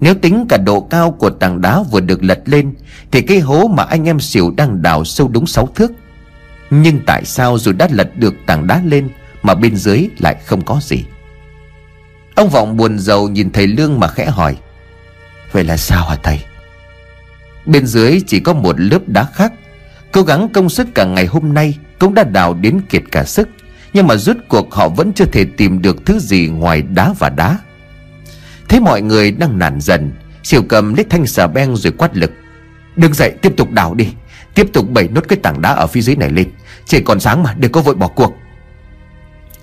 Nếu tính cả độ cao của tảng đá vừa được lật lên Thì cái hố mà anh em xỉu đang đào sâu đúng 6 thước nhưng tại sao dù đã lật được tảng đá lên Mà bên dưới lại không có gì? Ông Vọng buồn rầu nhìn thầy Lương mà khẽ hỏi, Vậy là sao hả thầy? Bên dưới chỉ có một lớp đá khác. Cố gắng công sức cả ngày hôm nay Cũng đã đào đến kiệt cả sức, Nhưng mà rút cuộc họ vẫn chưa thể tìm được thứ gì ngoài đá và đá. Thế mọi người đang nản dần, Siêu cầm lấy thanh xà beng rồi quát lực, Đứng dậy, tiếp tục đào đi. Tiếp tục bẩy nốt cái tảng đá ở phía dưới này lên. Chỉ còn sáng mà đừng có vội bỏ cuộc.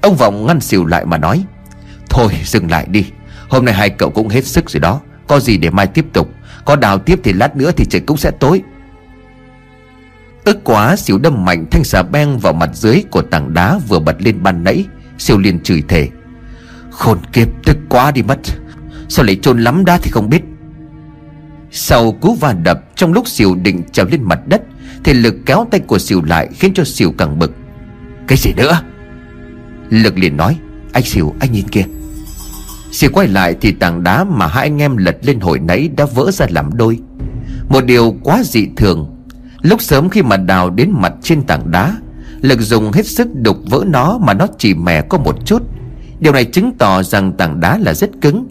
Ông Vọng ngăn xìu lại mà nói, Thôi, dừng lại đi. Hôm nay hai cậu cũng hết sức rồi đó. Có gì để mai tiếp tục. Có đào tiếp thì lát nữa thì trời cũng sẽ tối. Ức quá xỉu đâm mạnh thanh xà beng vào mặt dưới của tảng đá vừa bật lên ban nãy. Siêu liền chửi thề Khôn kiếp, tức quá đi mất. Sao lại chôn lắm đá thì không biết? Sau cú va đập, Trong lúc xỉu định trèo lên mặt đất thì lực kéo tay của xỉu lại Khiến cho xỉu càng bực. Cái gì nữa? Lực liền nói, Anh xỉu anh nhìn kia. Xỉu quay lại thì tảng đá mà hai anh em lật lên hồi nãy đã vỡ ra làm đôi. Một điều quá dị thường, Lúc sớm khi mà đào đến mặt trên tảng đá, Lực dùng hết sức đục vỡ nó mà nó chỉ mẻ có một chút. Điều này chứng tỏ rằng tảng đá là rất cứng.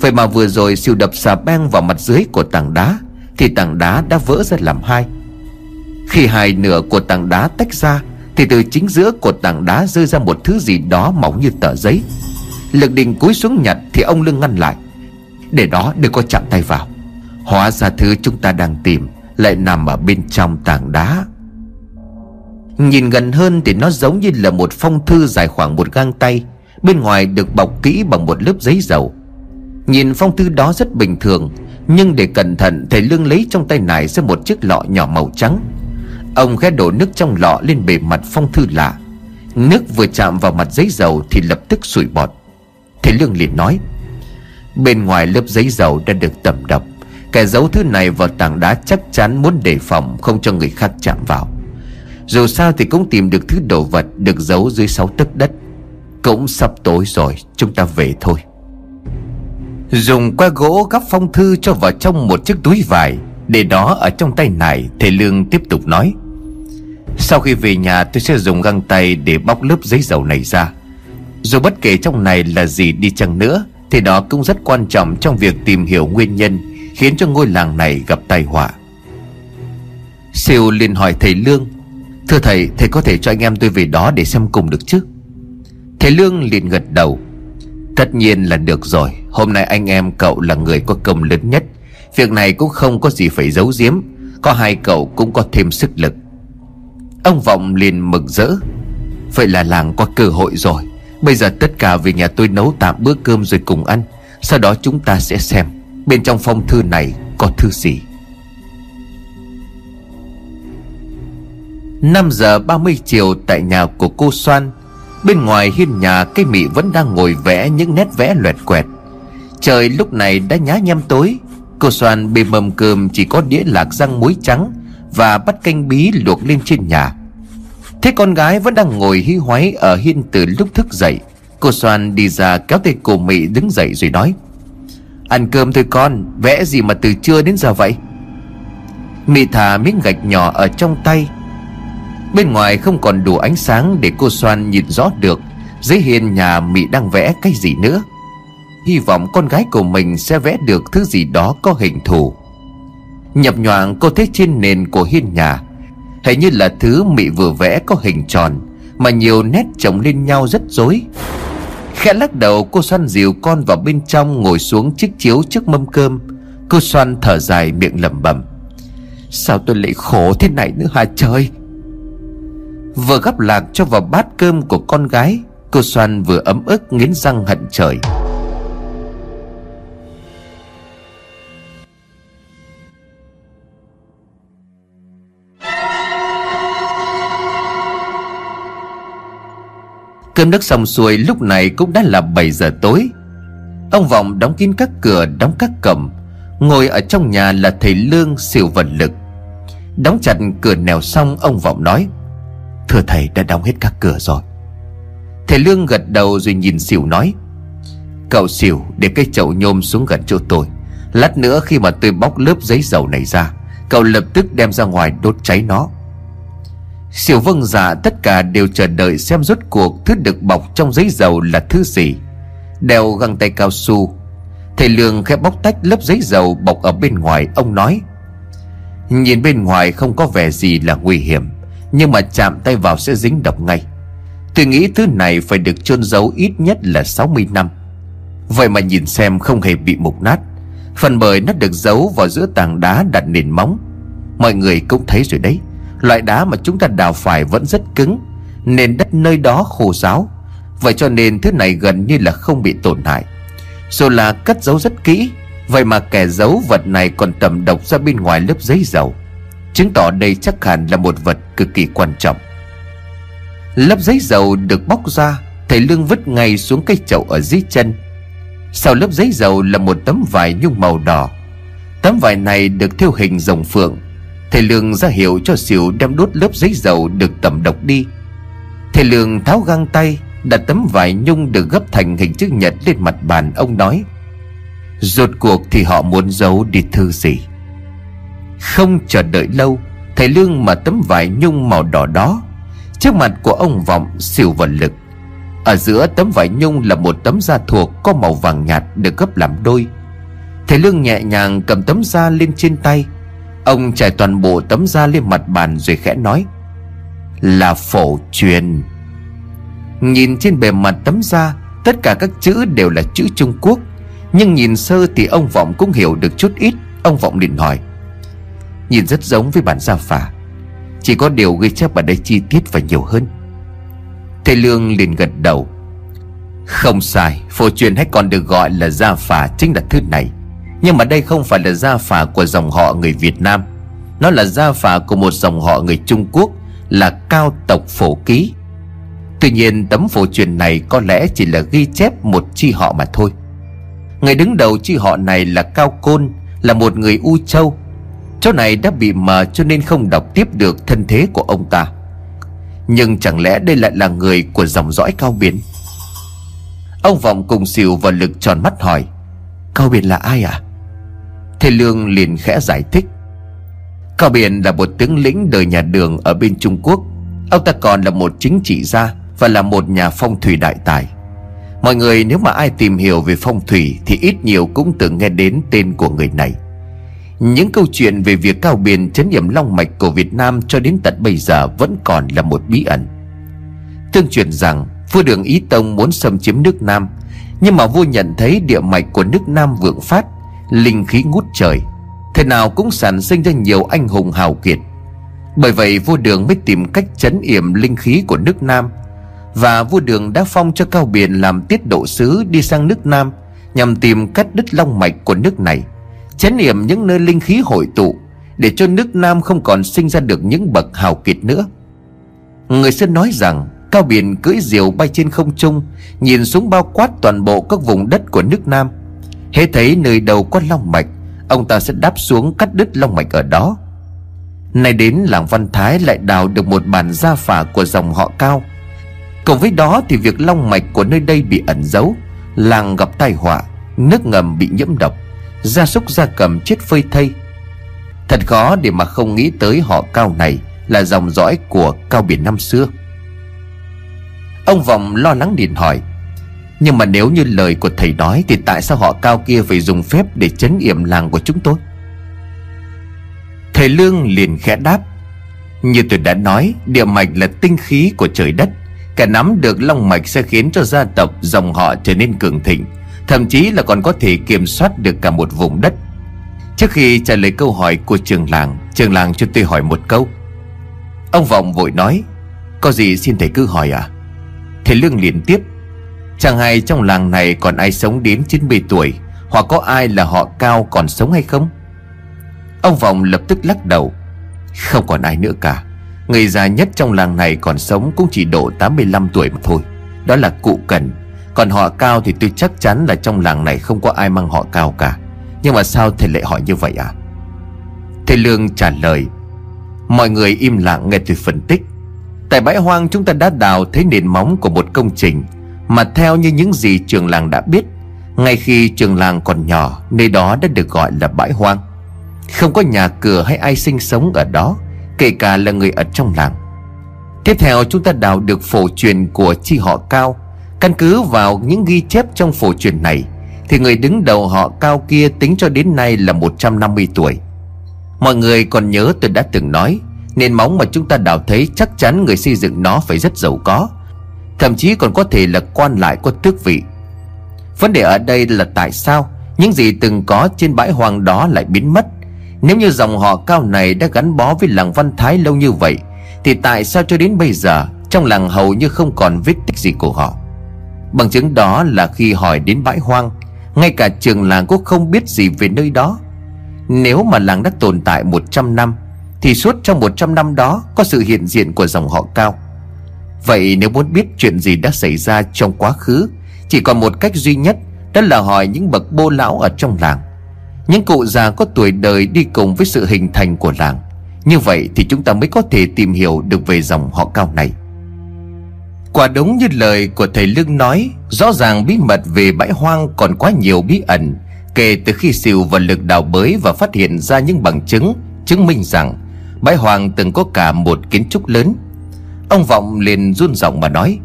Vậy mà vừa rồi siêu đập xà beng vào mặt dưới của tảng đá Thì tảng đá đã vỡ ra làm hai. Khi hai nửa của tảng đá tách ra, Thì từ chính giữa của tảng đá rơi ra một thứ gì đó mỏng như tờ giấy. Lực định cúi xuống nhặt thì ông lưng ngăn lại. Để đó đừng có chạm tay vào. Hóa ra thứ chúng ta đang tìm Lại nằm ở bên trong tảng đá. Nhìn gần hơn thì nó giống như là một phong thư dài khoảng một gang tay, Bên ngoài được bọc kỹ bằng một lớp giấy dầu. Nhìn phong thư đó rất bình thường, Nhưng để cẩn thận, Thầy Lương lấy trong tay này ra một chiếc lọ nhỏ màu trắng. Ông ghé đổ nước trong lọ lên bề mặt phong thư lạ. Nước vừa chạm vào mặt giấy dầu Thì lập tức sủi bọt. Thế Lương liền nói, Bên ngoài lớp giấy dầu đã được tẩm độc. Kẻ giấu thứ này vào tảng đá chắc chắn muốn đề phòng, Không cho người khác chạm vào. Dù sao thì cũng tìm được thứ đồ vật Được giấu dưới sáu tấc đất. Cũng sắp tối rồi, Chúng ta về thôi. Dùng que gỗ gắp phong thư cho vào trong một chiếc túi vải. Để đó ở trong tay này Thầy Lương tiếp tục nói sau khi về nhà, tôi sẽ dùng găng tay Để bóc lớp giấy dầu này ra. Dù bất kể trong này là gì đi chăng nữa, Thì đó cũng rất quan trọng Trong việc tìm hiểu nguyên nhân Khiến cho ngôi làng này gặp tai họa. Siêu liền hỏi thầy Lương, Thưa thầy Thầy có thể cho anh em tôi về đó để xem cùng được chứ? Thầy Lương liền gật đầu, Tất nhiên là được rồi, Hôm nay anh em cậu là người có công lớn nhất, Việc này cũng không có gì phải giấu giếm, Có hai cậu cũng có thêm sức lực. Ông Vọng liền mừng rỡ. Vậy là làng có cơ hội rồi. Bây giờ tất cả về nhà tôi nấu tạm bữa cơm rồi cùng ăn. Sau đó chúng ta sẽ xem Bên trong phong thư này có thư gì. 5 giờ 30 chiều tại nhà của cô Soan, Bên ngoài hiên nhà cây mị vẫn đang ngồi vẽ những nét vẽ loẹt quẹt. Trời lúc này đã nhá nhem tối. Cô Soan bê mâm cơm chỉ có đĩa lạc răng muối trắng Và bắt canh bí luộc lên trên nhà. Thế con gái vẫn đang ngồi hí hoáy ở hiên từ lúc thức dậy. Cô Soan đi ra kéo tay cô Mị đứng dậy rồi nói, Ăn cơm thôi con, Vẽ gì mà từ trưa đến giờ vậy? Mị thả miếng gạch nhỏ ở trong tay. Bên ngoài không còn đủ ánh sáng để cô Soan nhìn rõ được. Dưới hiên nhà Mị đang vẽ cái gì nữa? Hy vọng con gái của mình sẽ vẽ được thứ gì đó có hình thù. Nhập nhoạng cô thấy trên nền của hiên nhà thế như là thứ Mị vừa vẽ có hình tròn, Mà nhiều nét chồng lên nhau rất rối. Khẽ lắc đầu, cô xoan dìu con vào bên trong, Ngồi xuống chiếc chiếu trước mâm cơm. Cô xoan thở dài miệng lẩm bẩm. Sao tôi lại khổ thế này nữa hả trời? Vừa gắp lạc cho vào bát cơm của con gái, Cô xoan vừa ấm ức nghiến răng hận trời. Cơm nước xong xuôi lúc này cũng đã là 7 giờ tối. Ông Vọng đóng kín các cửa, đóng các cổng, Ngồi ở trong nhà là thầy Lương siêu vận lực. Đóng chặt cửa nèo xong, ông Vọng nói, Thưa thầy, đã đóng hết các cửa rồi. Thầy Lương gật đầu rồi nhìn xỉu nói, Cậu xỉu, để cây chậu nhôm xuống gần chỗ tôi. Lát nữa khi mà tôi bóc lớp giấy dầu này ra, Cậu lập tức đem ra ngoài đốt cháy nó. Siêu vâng giả tất cả đều chờ đợi xem rốt cuộc Thứ được bọc trong giấy dầu là thứ gì. Đeo găng tay cao su. Thầy Lương khẽ bóc tách lớp giấy dầu bọc ở bên ngoài, Ông nói, Nhìn bên ngoài không có vẻ gì là nguy hiểm, Nhưng mà chạm tay vào sẽ dính độc ngay. Tôi nghĩ thứ này phải được chôn giấu ít nhất là 60 năm. Vậy mà nhìn xem không hề bị mục nát. Phần bởi nó được giấu vào giữa tảng đá đặt nền móng. Mọi người cũng thấy rồi đấy. Loại đá mà chúng ta đào phải vẫn rất cứng Nền đất nơi đó khô ráo. Vậy cho nên thứ này gần như là không bị tổn hại. Dù là cất giấu rất kỹ, Vậy mà kẻ giấu vật này còn tầm độc ra bên ngoài lớp giấy dầu. Chứng tỏ đây chắc hẳn là một vật cực kỳ quan trọng. Lớp giấy dầu được bóc ra, Thầy Lương vứt ngay xuống cây chậu ở dưới chân. Sau lớp giấy dầu là một tấm vải nhung màu đỏ. Tấm vải này được thêu hình rồng phượng Thầy Lương ra hiệu cho xỉu đem đốt lớp giấy dầu được tẩm độc đi. Thầy Lương tháo găng tay, Đặt tấm vải nhung được gấp thành hình chữ nhật lên mặt bàn Ông nói, Rốt cuộc thì họ muốn giấu đi thư gì? Không chờ đợi lâu, Thầy Lương mà tấm vải nhung màu đỏ đó, Trước mặt của ông Vọng xỉu vật lực. Ở giữa tấm vải nhung là một tấm da thuộc Có màu vàng nhạt được gấp làm đôi. Thầy Lương nhẹ nhàng cầm tấm da lên trên tay Ông trải toàn bộ tấm da lên mặt bàn rồi khẽ nói, Là phổ truyền. Nhìn trên bề mặt tấm da, Tất cả các chữ đều là chữ Trung Quốc, Nhưng nhìn sơ thì ông Vọng cũng hiểu được chút ít. Ông Vọng liền hỏi, Nhìn rất giống với bản gia phả, Chỉ có điều ghi chép ở đây chi tiết và nhiều hơn. Thầy Lương liền gật đầu, Không sai, Phổ truyền hay còn được gọi là gia phả Chính là thứ này. Nhưng mà đây không phải là gia phả của dòng họ người Việt Nam. Nó là gia phả của một dòng họ người Trung Quốc, Là cao tộc phổ ký. Tuy nhiên, tấm phổ truyền này có lẽ chỉ là ghi chép một chi họ mà thôi. Người đứng đầu chi họ này là Cao Côn, Là một người U Châu. Chỗ này đã bị mờ cho nên không đọc tiếp được thân thế của ông ta. Nhưng chẳng lẽ đây lại là người của dòng dõi Cao Biển Ông Vọng cùng xỉu vào lực tròn mắt hỏi, Cao Biển là ai à Thầy Lương liền khẽ giải thích. Cao Biển là một tướng lĩnh đời nhà đường ở bên Trung Quốc. Ông ta còn là một chính trị gia Và là một nhà phong thủy đại tài. Mọi người nếu mà ai tìm hiểu về phong thủy Thì ít nhiều cũng từng nghe đến tên của người này. Những câu chuyện về việc cao biển chấn điểm long mạch của Việt Nam Cho đến tận bây giờ vẫn còn là một bí ẩn. Tương truyền rằng, Vua đường Ý Tông muốn xâm chiếm nước Nam, Nhưng mà vua nhận thấy địa mạch của nước Nam vượng phát Linh khí ngút trời, Thế nào cũng sản sinh ra nhiều anh hùng hào kiệt. Bởi vậy vua đường mới tìm cách chấn yểm linh khí của nước Nam, Và vua đường đã phong cho Cao Biển làm tiết độ sứ đi sang nước Nam Nhằm tìm cách đứt long mạch của nước này, Chấn yểm những nơi linh khí hội tụ Để cho nước Nam không còn sinh ra được những bậc hào kiệt nữa. Người xưa nói rằng, Cao Biển cưỡi diều bay trên không trung, Nhìn xuống bao quát toàn bộ các vùng đất của nước Nam. Hễ thấy nơi đầu có long mạch, Ông ta sẽ đáp xuống cắt đứt long mạch ở đó. Nay đến làng Văn Thái lại đào được một bản gia phả của dòng họ cao. Cùng với đó thì việc long mạch của nơi đây bị ẩn giấu, Làng gặp tai họa, Nước ngầm bị nhiễm độc, Gia súc gia cầm chết phơi thây. Thật khó để mà không nghĩ tới họ cao này Là dòng dõi của cao biển năm xưa. Ông Vọng lo lắng điện hỏi nhưng mà nếu như lời của thầy nói Thì tại sao họ cao kia phải dùng phép để chấn yểm làng của chúng tôi? Thầy Lương liền khẽ đáp, Như tôi đã nói, Địa mạch là tinh khí của trời đất. Cả nắm được long mạch sẽ khiến cho gia tộc Dòng họ trở nên cường thịnh, Thậm chí là còn có thể kiểm soát được cả một vùng đất. Trước khi trả lời câu hỏi của trường làng Trường làng cho tôi hỏi một câu. Ông Vọng vội nói, Có gì xin thầy cứ hỏi à? Thầy Lương liền tiếp Chẳng hay trong làng này còn ai sống đến 90 tuổi, Hoặc có ai là họ cao còn sống hay không? Ông Vọng lập tức lắc đầu. Không còn ai nữa cả. Người già nhất trong làng này còn sống cũng chỉ độ 85 tuổi mà thôi. Đó là cụ Cần. Còn họ cao thì tôi chắc chắn là trong làng này không có ai mang họ cao cả. Nhưng mà sao thầy lại hỏi như vậy à? Thầy Lương trả lời. Mọi người im lặng nghe tôi phân tích. Tại bãi hoang chúng ta đã đào thấy nền móng của một công trình. Mà theo như những gì trường làng đã biết, Ngay khi trường làng còn nhỏ, Nơi đó đã được gọi là bãi hoang. Không có nhà cửa hay ai sinh sống ở đó, Kể cả là người ở trong làng. Tiếp theo chúng ta đào được phổ truyền của chi họ Cao. Căn cứ vào những ghi chép trong phổ truyền này, Thì người đứng đầu họ Cao kia tính cho đến nay là 150 tuổi. Mọi người còn nhớ tôi đã từng nói, Nền móng mà chúng ta đào thấy chắc chắn người xây dựng nó phải rất giàu có. Thậm chí còn có thể là quan lại có tước vị. Vấn đề ở đây là tại sao Những gì từng có trên bãi hoang đó lại biến mất? Nếu như dòng họ cao này đã gắn bó với làng Văn Thái lâu như vậy, Thì tại sao cho đến bây giờ Trong làng hầu như không còn vết tích gì của họ? Bằng chứng đó là khi hỏi đến bãi hoang, Ngay cả trường làng cũng không biết gì về nơi đó. Nếu mà làng đã tồn tại 100 năm, Thì suốt trong 100 năm đó Có sự hiện diện của dòng họ cao. Vậy nếu muốn biết chuyện gì đã xảy ra trong quá khứ, Chỉ còn một cách duy nhất, Đó là hỏi những bậc bô lão ở trong làng. Những cụ già có tuổi đời đi cùng với sự hình thành của làng. Như vậy thì chúng ta mới có thể tìm hiểu được về dòng họ cao này. Quả đúng như lời của thầy Lương nói, Rõ ràng bí mật về bãi hoang còn quá nhiều bí ẩn, Kể từ khi siêu và lực đào bới và phát hiện ra những bằng chứng Chứng minh rằng bãi hoang từng có cả một kiến trúc lớn. Ông Vọng liền run giọng mà nói,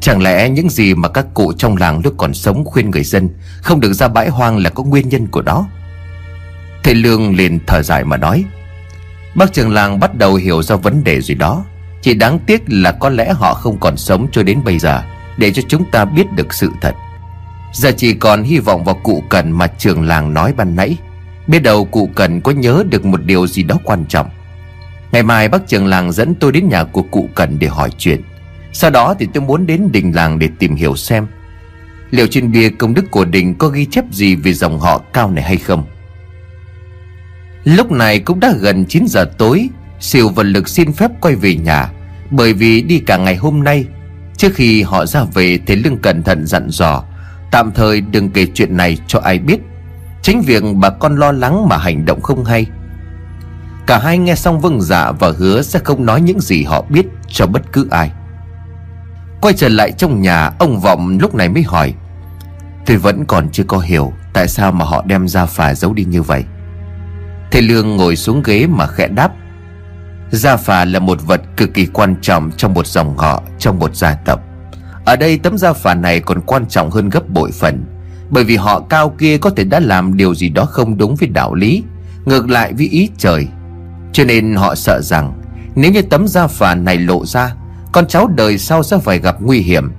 Chẳng lẽ những gì mà các cụ trong làng lúc còn sống khuyên người dân Không được ra bãi hoang là có nguyên nhân của đó? Thầy Lương liền thở dài mà nói, Bác trưởng làng bắt đầu hiểu ra vấn đề gì đó, Chỉ đáng tiếc là có lẽ họ không còn sống cho đến bây giờ Để cho chúng ta biết được sự thật. Giờ chỉ còn hy vọng vào cụ Cần mà trường làng nói ban nãy. Biết đâu cụ Cần có nhớ được một điều gì đó quan trọng. Ngày mai bác trường làng dẫn tôi đến nhà của cụ Cần để hỏi chuyện. Sau đó thì tôi muốn đến đình làng để tìm hiểu xem Liệu trên bia công đức của đình có ghi chép gì về dòng họ cao này hay không. Lúc này cũng đã gần 9 giờ tối, Siêu và Lực xin phép quay về nhà, Bởi vì đi cả ngày hôm nay, Trước khi họ ra về Thế Lương cẩn thận dặn dò, Tạm thời đừng kể chuyện này cho ai biết. Chính việc bà con lo lắng mà hành động không hay. Cả hai nghe xong vâng dạ và hứa sẽ không nói những gì họ biết cho bất cứ ai. Quay trở lại trong nhà Ông Vọng lúc này mới hỏi Tôi vẫn còn chưa có hiểu Tại sao mà họ đem ra phà giấu đi như vậy? Thầy Lương ngồi xuống ghế mà khẽ đáp Gia phà là một vật cực kỳ quan trọng trong một dòng họ, trong một gia tộc. Ở đây tấm gia phà này còn quan trọng hơn gấp bội phần Bởi vì họ cao kia có thể đã làm điều gì đó không đúng với đạo lý Ngược lại với ý trời cho nên họ sợ rằng, Nếu như tấm da phà này lộ ra, Con cháu đời sau sẽ phải gặp nguy hiểm.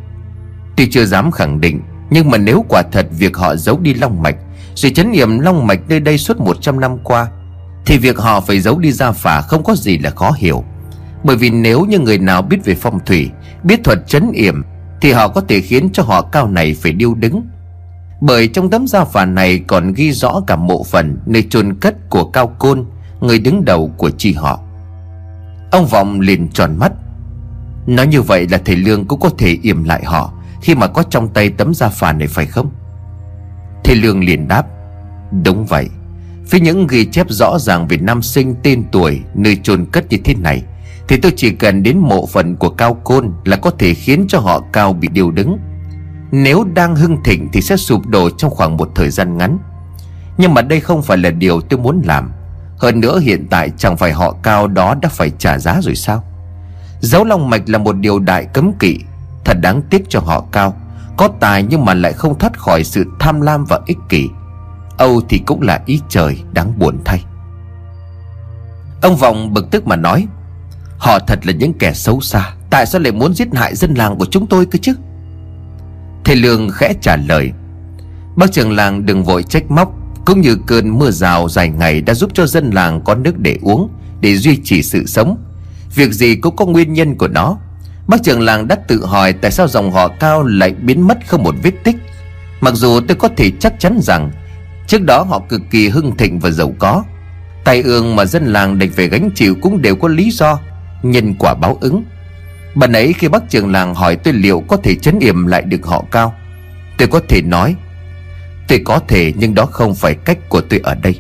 Tuy chưa dám khẳng định, Nhưng mà nếu quả thật việc họ giấu đi long mạch Rồi chấn niệm long mạch nơi đây suốt 100 năm qua, Thì việc họ phải giấu đi da phà không có gì là khó hiểu. Bởi vì nếu như người nào biết về phong thủy, Biết thuật chấn yểm Thì họ có thể khiến cho họ cao này phải điêu đứng. Bởi trong tấm da phà này còn ghi rõ cả mộ phần Nơi chôn cất của cao côn Người đứng đầu của chi họ. Ông Vọng liền tròn mắt. Nói như vậy là thầy Lương cũng có thể yểm lại họ Khi mà có trong tay tấm da phà này phải không? Thầy Lương liền đáp, Đúng vậy. Với những ghi chép rõ ràng về năm sinh tên tuổi, Nơi chôn cất như thế này, Thì tôi chỉ cần đến mộ phận của Cao Côn Là có thể khiến cho họ Cao bị điều đứng. Nếu đang hưng thịnh Thì sẽ sụp đổ trong khoảng một thời gian ngắn. Nhưng mà đây không phải là điều tôi muốn làm hơn nữa hiện tại chẳng phải họ cao đó đã phải trả giá rồi sao? Giấu long mạch là một điều đại cấm kỵ, Thật đáng tiếc cho họ cao. Có tài nhưng mà lại không thoát khỏi sự tham lam và ích kỷ. Âu thì cũng là ý trời đáng buồn thay. Ông Vọng bực tức mà nói, Họ thật là những kẻ xấu xa, Tại sao lại muốn giết hại dân làng của chúng tôi cơ chứ? Thầy Lương khẽ trả lời, Bác trưởng làng đừng vội trách móc cũng như cơn mưa rào dài ngày đã giúp cho dân làng có nước để uống, Để duy trì sự sống. Việc gì cũng có nguyên nhân của nó. Bác trưởng làng đã tự hỏi tại sao dòng họ cao lại biến mất không một vết tích. Mặc dù tôi có thể chắc chắn rằng, Trước đó họ cực kỳ hưng thịnh và giàu có. Tai ương mà dân làng đành phải gánh chịu cũng đều có lý do, Nhân quả báo ứng. Bạn ấy khi bác trường làng hỏi tôi liệu có thể chấn yểm lại được họ cao, Tôi có thể nói Tôi có thể nhưng đó không phải cách của tôi ở đây.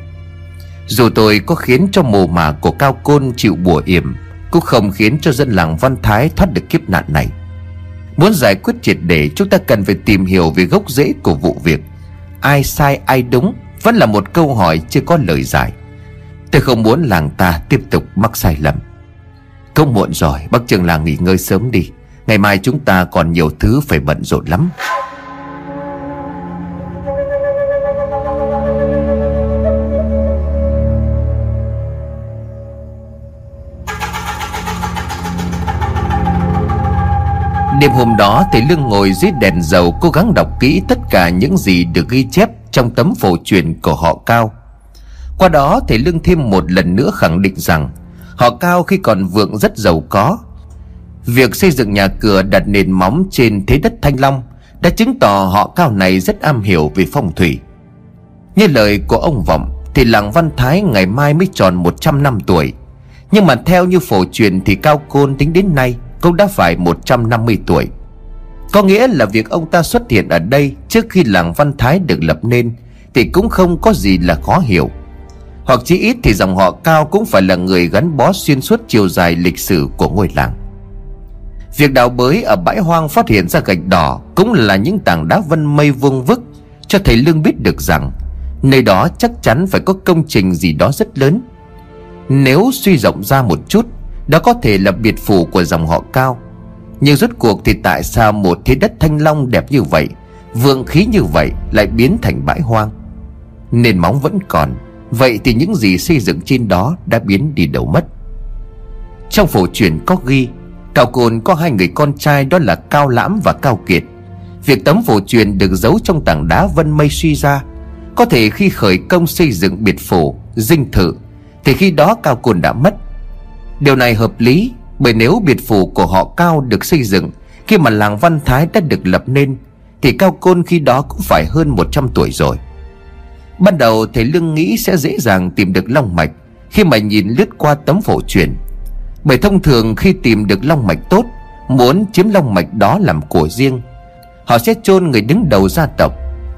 Dù tôi có khiến cho mồ mả của Cao Côn chịu bùa yểm, Cũng không khiến cho dân làng Văn Thái thoát được kiếp nạn này. Muốn giải quyết triệt để, chúng ta cần phải tìm hiểu về gốc rễ của vụ việc. Ai sai, ai đúng Vẫn là một câu hỏi chưa có lời giải. Tôi không muốn làng ta tiếp tục mắc sai lầm. Không muộn rồi, Bác trường làng nghỉ ngơi sớm đi. Ngày mai chúng ta còn nhiều thứ phải bận rộn lắm. Đêm hôm đó, thầy Lương ngồi dưới đèn dầu Cố gắng đọc kỹ tất cả những gì được ghi chép Trong tấm phổ truyền của họ Cao. Qua đó, thầy Lương thêm một lần nữa khẳng định rằng, Họ Cao khi còn vượng rất giàu có, Việc xây dựng nhà cửa đặt nền móng trên thế đất Thanh Long Đã chứng tỏ họ Cao này rất am hiểu về phong thủy. Như lời của ông Vọng, Thì làng Văn Thái ngày mai mới tròn 100 năm tuổi. Nhưng mà theo như phổ truyền thì Cao Côn tính đến nay cũng đã phải 150 tuổi. Có nghĩa là việc ông ta xuất hiện ở đây Trước khi làng Văn Thái được lập nên Thì cũng không có gì là khó hiểu. Hoặc chỉ ít thì dòng họ Cao Cũng phải là người gắn bó xuyên suốt chiều dài lịch sử của ngôi làng. Việc đào bới ở bãi hoang phát hiện ra gạch đỏ Cũng là những tảng đá vân mây vuông vức Cho thầy Lương biết được rằng Nơi đó chắc chắn phải có công trình gì đó rất lớn. Nếu suy rộng ra một chút đó có thể là biệt phủ của dòng họ cao. Nhưng rốt cuộc thì tại sao một thế đất thanh long đẹp như vậy Vượng khí như vậy lại biến thành bãi hoang? Nền móng vẫn còn Vậy thì những gì xây dựng trên đó đã biến đi đâu mất? Trong phổ truyền có ghi Cao Côn có hai người con trai đó là Cao Lãm và Cao Kiệt. Việc tấm phổ truyền được giấu trong tảng đá vân mây suy ra Có thể khi khởi công xây dựng biệt phủ, dinh thự Thì khi đó Cao Côn đã mất Điều này hợp lý, Bởi nếu biệt phủ của họ Cao được xây dựng, Khi mà làng Văn Thái đã được lập nên, Thì Cao Côn khi đó cũng phải hơn 100 tuổi rồi. Ban đầu, thầy Lương nghĩ sẽ dễ dàng tìm được long mạch Khi mà nhìn lướt qua tấm phổ truyền. Bởi thông thường khi tìm được long mạch tốt, Muốn chiếm long mạch đó làm của riêng, Họ sẽ chôn người đứng đầu gia tộc,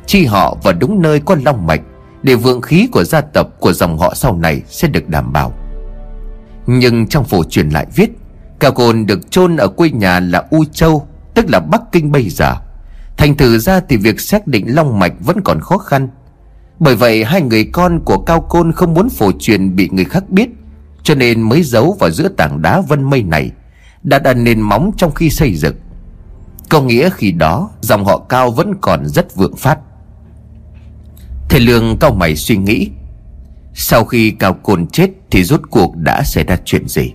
Chi họ vào đúng nơi có long mạch Để vượng khí của gia tộc của dòng họ sau này sẽ được đảm bảo. Nhưng trong phổ truyền lại viết, Cao côn được chôn ở quê nhà là U Châu, Tức là Bắc Kinh bây giờ. Thành thử ra thì việc xác định long mạch vẫn còn khó khăn. Bởi vậy hai người con của Cao Côn không muốn phổ truyền bị người khác biết, cho nên mới giấu vào giữa tảng đá vân mây này, Đã đặt nền móng trong khi xây dựng. Có nghĩa khi đó, Dòng họ cao vẫn còn rất vượng phát. Thầy Lương cao mày suy nghĩ sau khi Cao cồn chết Thì rốt cuộc đã xảy ra chuyện gì?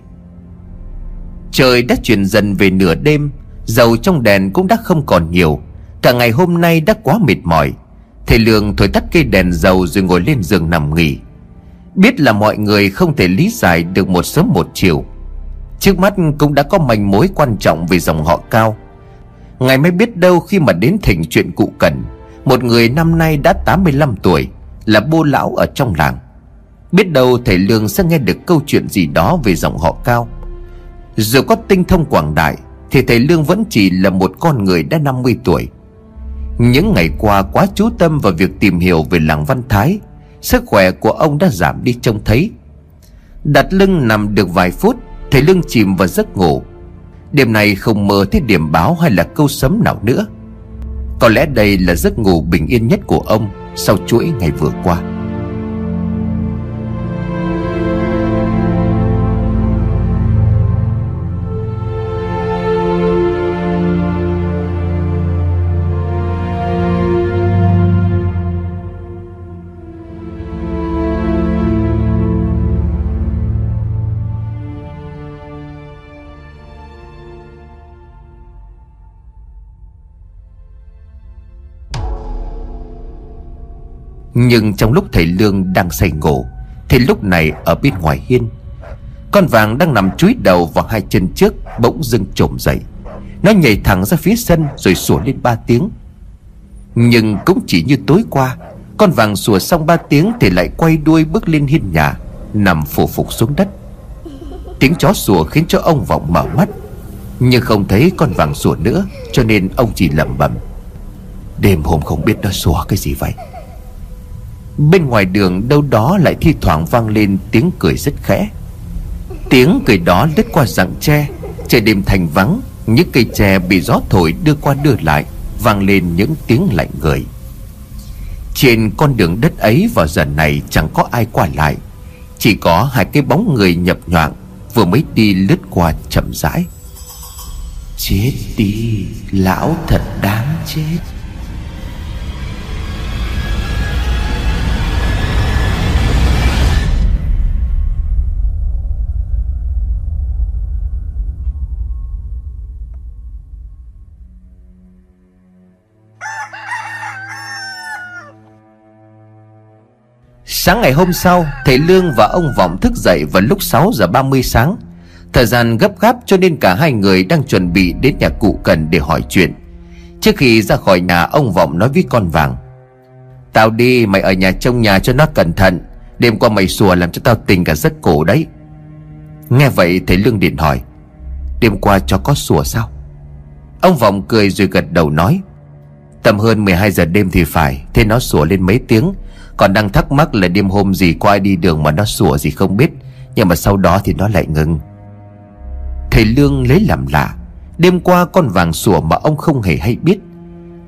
Trời đã chuyển dần về nửa đêm, Dầu trong đèn cũng đã không còn nhiều, Cả ngày hôm nay đã quá mệt mỏi. Thầy Lương thổi tắt cây đèn dầu rồi ngồi lên giường nằm nghỉ. Biết là mọi người không thể lý giải được một sớm một chiều. Trước mắt cũng đã có manh mối quan trọng về dòng họ cao. Ngài mới biết đâu khi mà đến thỉnh chuyện cụ cần, Một người năm nay đã 85 tuổi, Là bô lão ở trong làng. Biết đâu thầy Lương sẽ nghe được câu chuyện gì đó về dòng họ cao. Dù có tinh thông quảng đại, Thì thầy Lương vẫn chỉ là một con người đã 50 tuổi. Những ngày qua quá chú tâm vào việc tìm hiểu về làng Văn Thái, Sức khỏe của ông đã giảm đi trông thấy. Đặt lưng nằm được vài phút, Thầy lương chìm vào giấc ngủ. Đêm này không mơ thấy điểm báo hay là câu sấm nào nữa. Có lẽ đây là giấc ngủ bình yên nhất của ông Sau chuỗi ngày vừa qua. Nhưng trong lúc thầy Lương đang say ngủ, Thì lúc này ở bên ngoài hiên, Con vàng đang nằm chúi đầu vào hai chân trước, Bỗng dưng trồm dậy. Nó nhảy thẳng ra phía sân rồi sủa lên ba tiếng. Nhưng cũng chỉ như tối qua, Con vàng sủa xong ba tiếng Thì lại quay đuôi bước lên hiên nhà, Nằm phủ phục xuống đất. Tiếng chó sủa khiến cho ông vọng mở mắt, Nhưng không thấy con vàng sủa nữa, Cho nên ông chỉ lẩm bẩm. Đêm hôm không biết nó sủa cái gì vậy? Bên ngoài đường đâu đó lại thi thoảng vang lên tiếng cười rất khẽ. Tiếng cười đó lướt qua rặng tre, Trời đêm thành vắng, Những cây tre bị gió thổi đưa qua đưa lại, Vang lên những tiếng lạnh người. Trên con đường đất ấy vào giờ này chẳng có ai qua lại, Chỉ có hai cái bóng người nhập nhoạng, Vừa mới đi lướt qua chậm rãi. Chết đi, Lão thật đáng chết. Sáng ngày hôm sau, Thầy Lương và ông Vọng thức dậy vào lúc 6 giờ 30 sáng. Thời gian gấp gáp cho nên cả hai người đang chuẩn bị đến nhà cụ Cần để hỏi chuyện. Trước khi ra khỏi nhà, ông Vọng nói với con vàng, Tao đi, mày ở nhà trông nhà cho nó cẩn thận. Đêm qua mày sùa làm cho tao tình cả giấc cổ đấy. Nghe vậy, thầy Lương điện hỏi, Đêm qua cho có sủa sao? Ông Vọng cười rồi gật đầu nói, Tầm hơn 12 giờ đêm thì phải, Thế nó sủa lên mấy tiếng. Còn đang thắc mắc là đêm hôm gì qua đi đường mà nó sủa gì không biết. Nhưng mà sau đó thì nó lại ngừng. Thầy Lương lấy làm lạ. Đêm qua con vàng sủa mà ông không hề hay biết.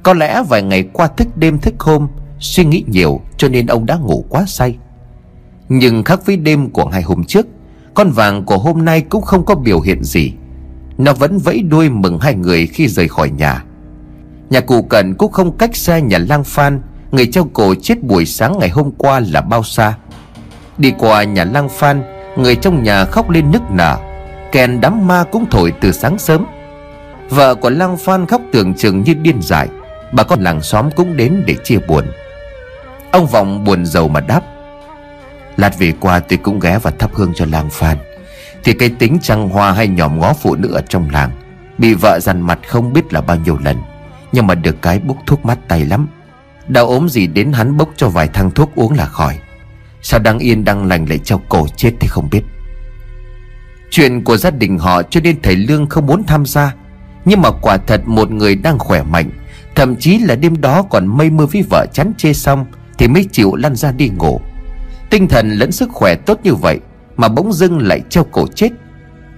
Có lẽ vài ngày qua thức đêm thức hôm, Suy nghĩ nhiều cho nên ông đã ngủ quá say. Nhưng khác với đêm của hai hôm trước, Con vàng của hôm nay cũng không có biểu hiện gì. Nó vẫn vẫy đuôi mừng hai người khi rời khỏi nhà. Nhà cụ Cận cũng không cách xa nhà lang Phan Người treo cổ chết buổi sáng ngày hôm qua là bao xa? Đi qua nhà lang Phan, Người trong nhà khóc lên nức nở. Kèn đám ma cũng thổi từ sáng sớm. Vợ của lang Phan khóc tưởng chừng như điên dại. Bà con làng xóm cũng đến để chia buồn. Ông Vọng buồn giàu mà đáp Lát về qua tôi cũng ghé và thắp hương cho làng Phan. Thì cái tính trăng hoa hay nhòm ngó phụ nữ ở trong làng, Bị vợ dằn mặt không biết là bao nhiêu lần. Nhưng mà được cái bốc thuốc mắt tay lắm. Đau ốm gì đến hắn bốc cho vài thang thuốc uống là khỏi. Sao đang yên đang lành lại treo cổ chết thì không biết. Chuyện của gia đình họ cho nên thầy Lương không muốn tham gia. Nhưng mà quả thật một người đang khỏe mạnh, Thậm chí là đêm đó còn mây mưa với vợ chán chê xong Thì mới chịu lăn ra đi ngủ. Tinh thần lẫn sức khỏe tốt như vậy Mà bỗng dưng lại treo cổ chết.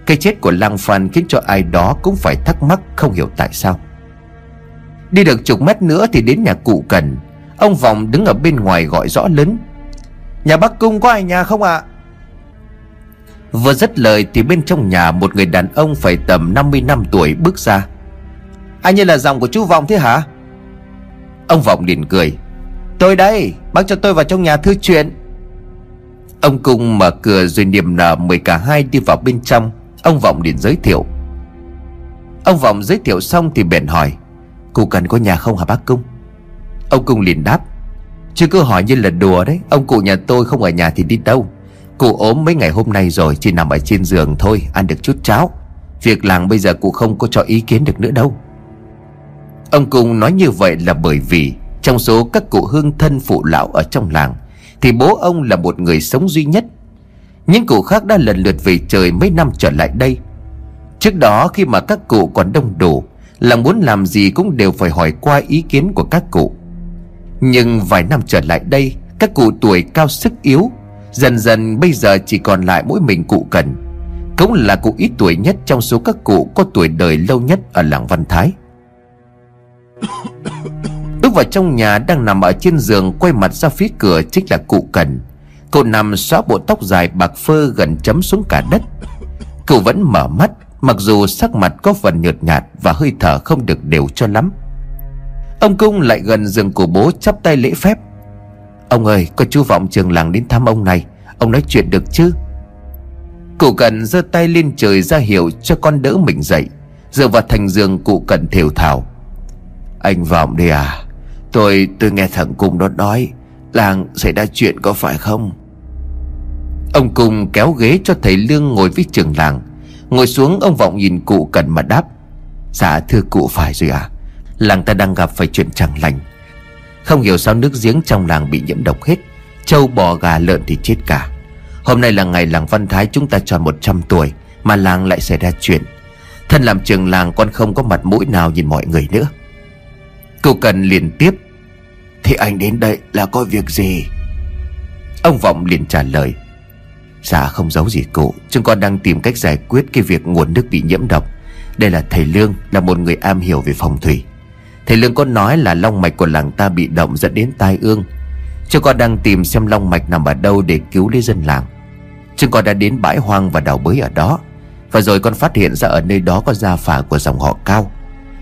Cái chết của Lang Phan khiến cho ai đó cũng phải thắc mắc không hiểu tại sao. Đi được chục mét nữa thì đến nhà cụ Cần. Ông Vọng đứng ở bên ngoài gọi rõ lớn. Nhà bác Cung có ai nhà không ạ? Vừa dứt lời thì bên trong nhà một người đàn ông phải tầm 50 năm tuổi bước ra. Anh như là dòng của chú Vọng thế hả? Ông Vọng liền cười. Tôi đây, Bác cho tôi vào trong nhà thư chuyện. Ông Cung mở cửa rồi niềm nở mời cả hai đi vào bên trong. Ông Vọng liền giới thiệu. Ông Vọng giới thiệu xong thì bèn hỏi. Cụ cần có nhà không hả bác Cung? Ông Cung liền đáp, Chứ cứ hỏi như là đùa đấy, Ông cụ nhà tôi không ở nhà thì đi đâu. Cụ ốm mấy ngày hôm nay rồi, Chỉ nằm ở trên giường thôi, Ăn được chút cháo. Việc làng bây giờ cụ không có cho ý kiến được nữa đâu. Ông Cung nói như vậy là bởi vì Trong số các cụ hương thân phụ lão ở trong làng Thì bố ông là một người sống duy nhất. Những cụ khác đã lần lượt về trời mấy năm trở lại đây. Trước đó khi mà các cụ còn đông đủ là muốn làm gì cũng đều phải hỏi qua ý kiến của các cụ. Nhưng vài năm trở lại đây, Các cụ tuổi cao sức yếu, Dần dần bây giờ chỉ còn lại mỗi mình cụ cần. Cũng là cụ ít tuổi nhất trong số các cụ có tuổi đời lâu nhất ở làng Văn Thái. Bước vào trong nhà đang nằm ở trên giường quay mặt ra phía cửa chính là cụ cần. Cậu nằm xóa bộ tóc dài bạc phơ gần chấm xuống cả đất. Cậu vẫn mở mắt Mặc dù sắc mặt có phần nhợt nhạt Và hơi thở không được đều cho lắm, Ông Cung lại gần giường của bố chắp tay lễ phép. Ông ơi, có chú vọng trường làng đến thăm ông này, Ông nói chuyện được chứ? Cụ cần giơ tay lên trời ra hiệu cho con đỡ mình dậy, Dựa vào thành giường cụ cần thều thào. Anh vọng đi à Tôi tôi nghe thằng Cung nó nói, Làng xảy ra chuyện có phải không? Ông Cung kéo ghế cho thầy Lương ngồi với trường làng Ngồi xuống, ông Vọng nhìn cụ cần mà đáp. Dạ thưa cụ phải rồi à Làng ta đang gặp phải chuyện chẳng lành. Không hiểu sao nước giếng trong làng bị nhiễm độc hết. Trâu bò gà lợn thì chết cả. Hôm nay là ngày làng Văn Thái chúng ta tròn 100 tuổi, Mà làng lại xảy ra chuyện. Thân làm trường làng, con không có mặt mũi nào nhìn mọi người nữa. Cụ cần liền tiếp. Thì anh đến đây là có việc gì? Ông Vọng liền trả lời. Dạ không giấu gì cụ. Chúng con đang tìm cách giải quyết cái việc nguồn nước bị nhiễm độc. Đây là thầy Lương, Là một người am hiểu về phong thủy. Thầy Lương có nói là long mạch của làng ta bị động dẫn đến tai ương. Chúng con đang tìm xem long mạch nằm ở đâu để cứu lấy dân làng. Chúng con đã đến bãi hoang và đào bới ở đó. Và rồi con phát hiện ra ở nơi đó có gia phả của dòng họ cao.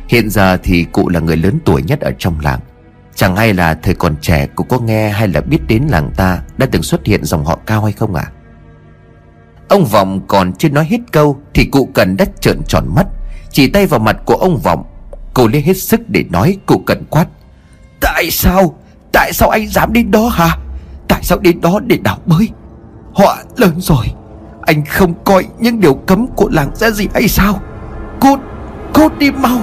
Hiện giờ thì cụ là người lớn tuổi nhất ở trong làng. Chẳng hay là thời còn trẻ cụ có nghe hay là biết đến làng ta Đã từng xuất hiện dòng họ cao hay không ạ? à? Ông Vọng còn chưa nói hết câu Thì cụ Cần đã trợn tròn mắt, Chỉ tay vào mặt của ông Vọng. Cô lấy hết sức để nói, cụ Cần quát, Tại sao Tại sao anh dám đến đó hả? Tại sao đến đó để đào bới? Họ lớn rồi, Anh không coi những điều cấm của làng ra gì hay sao? Cút Cút đi mau.